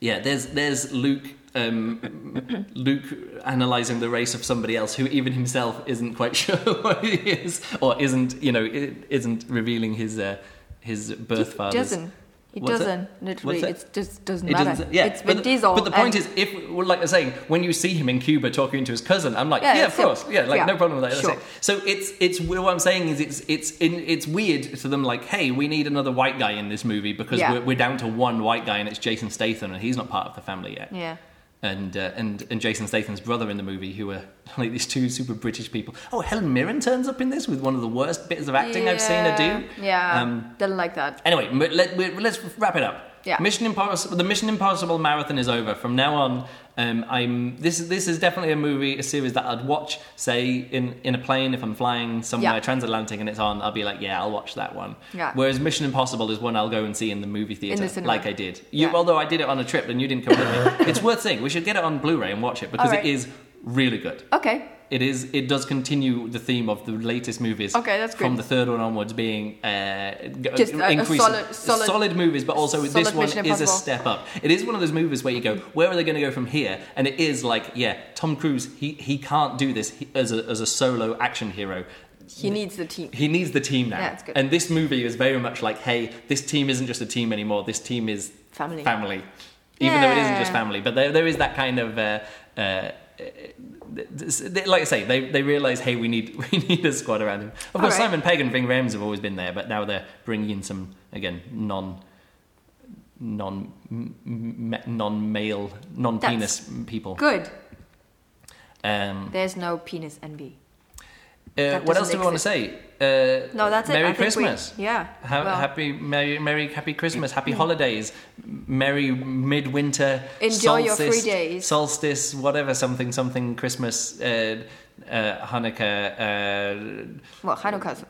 Yeah, there's there's Luke. Um, Luke analyzing the race of somebody else who even himself isn't quite sure what he is, or isn't you know isn't revealing his uh, his birth father. doesn't. It What's doesn't. Literally, it just doesn't It matter. doesn't. Yeah, it's but Vin the, Diesel. but the point is, if well, like I was saying, when you see him in Cuba talking to his cousin, I'm like, Yeah, yeah, of course, yeah, like Yeah, no problem with that. Sure. So it's it's what I'm saying is it's it's in, it's weird to them like, hey, we need another white guy in this movie because Yeah. we're, we're down to one white guy and it's Jason Statham and he's not part of the family yet. yeah. And, uh, and and Jason Statham's brother in the movie, who are like these two super British people. Oh, Helen Mirren turns up in this with one of the worst bits of acting I've seen her do. Yeah. Um, Doesn't like that. Anyway, let, we- let's wrap it up. Yeah. Mission Impossible. The Mission Impossible marathon is over. From now on, um, I'm. This is this is definitely a movie, a series that I'd watch. Say in in a plane if I'm flying somewhere Yeah. transatlantic and it's on, I'll be like, yeah, I'll watch that one. Yeah. Whereas Mission Impossible is one I'll go and see in the movie theater, cinema. like I did. You, Yeah. although I did it on a trip and you didn't come with me. it's worth seeing. We should get it on Blu-ray and watch it because Alright. it is really good. Okay. It is. It does continue the theme of the latest movies. Okay, that's From the third one onwards being uh, Just a- a increasing- solid- solid- movies, but also this one is a step up. It is one of those movies where you go, where are they going to go from here? And it is like, yeah, Tom Cruise. He he can't do this as a as a solo action hero. He needs the team. He needs the team now. Yeah. And this movie is very much like, hey, this team isn't just a team anymore. This team is Family. Family. Even though it isn't just family, but there, there is that kind of. Uh, uh, like I say, they, they realize, hey, we need we need a squad around him. Of course, Alright. Simon Pegg and Ving Rhames have always been there, but now they're bringing in some again non non m- m- non male non penis people. Good. Um, There's no penis envy. Uh, what else do we want to say? Uh, No, that's it. Merry think we- Christmas. yeah. Ha- well, happy Merry Merry Happy Christmas, Happy Holidays, Merry Midwinter. Enjoy your solstice- free days. Solstice, whatever, something, something, Christmas, uh, uh, Hanukkah. Uh, well, Hanukkah's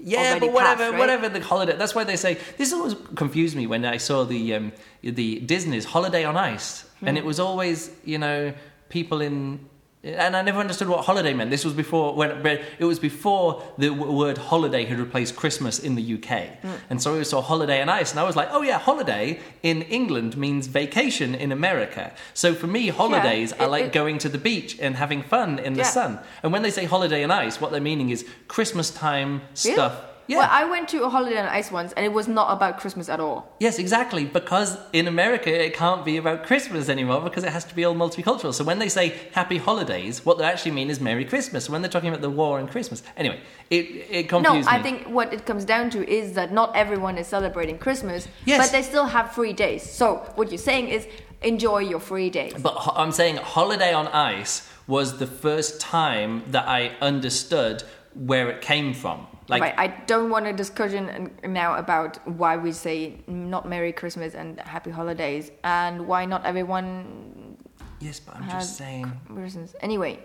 yeah, but whatever, passed, right? whatever the holiday. That's why they say this always confused me when I saw the um, the Disney's Holiday on Ice, Hmm. and it was always you know people in. And I never understood what holiday meant. This was before when it was before the w- word holiday had replaced Christmas in the UK, Hmm. and so we saw holiday on ice, and I was like, oh yeah, holiday in England means vacation in America. So for me, holidays are it- like it- going to the beach and having fun in the sun. And when they say holiday on ice, what they're meaning is Christmas time stuff. Yeah. Well, I went to a holiday on ice once, and it was not about Christmas at all. Yes, exactly. Because in America, it can't be about Christmas anymore because it has to be all multicultural. So when they say happy holidays, what they actually mean is Merry Christmas. When they're talking about the war and Christmas. Anyway, it, it No, confused me. I think what it comes down to is that not everyone is celebrating Christmas, Yes. but they still have free days. So what you're saying is enjoy your free days. But ho- I'm saying Holiday on Ice was the first time that I understood where it came from. Like, right, I don't want a discussion now about why we say not Merry Christmas and Happy Holidays, and why not everyone yes, but I'm just saying. Christmas. Anyway,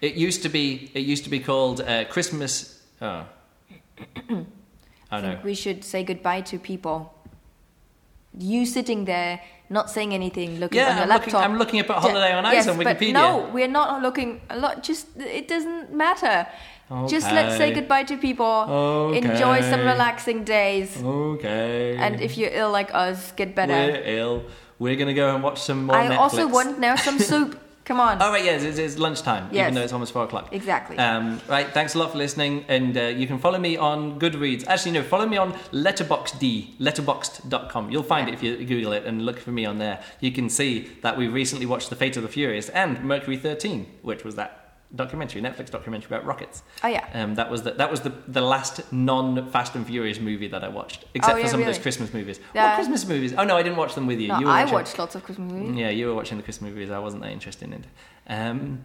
It used to be. It used to be called uh, Christmas. Oh. I think we should say goodbye to people. You sitting there, not saying anything, looking Yeah, on your I'm laptop. looking- I'm looking at Holiday on Ice yes, on but Wikipedia. no, we're not looking a lot. Just it doesn't matter. Just let's say goodbye to people. Enjoy some relaxing days. Okay. And if you're ill like us, get better. we're ill, we're gonna go and watch some more I Netflix. also want now some soup. Come on. Oh right, yes, it's, it's lunchtime, Yes. even though it's almost four o'clock. Exactly. Um, right, thanks a lot for listening, and uh, you can follow me on Goodreads. Actually, no, follow me on Letterboxd, letterboxd.com. You'll find it if you Google it and look for me on there. You can see that we recently watched The Fate of the Furious and Mercury 13, which was that documentary, Netflix documentary about rockets. Oh, yeah. Um, that was the that was the, the last non Fast and Furious movie that I watched, except Oh, for yeah, some of those? Christmas movies. Yeah. What Christmas movies? Oh no, I didn't watch them with you. no, you were I watching- watched lots of Christmas movies. yeah, you were watching the Christmas movies. I wasn't that interested in it. Um,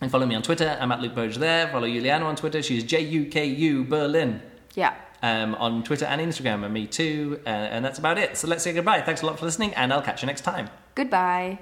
and follow me on Twitter. I'm at Luke Burge there. Follow Juliana on Twitter. She's J U K U Berlin. Yeah. um, on Twitter and Instagram, and me too. Uh, and that's about it. So let's say goodbye. Thanks a lot for listening, and I'll catch you next time. Goodbye.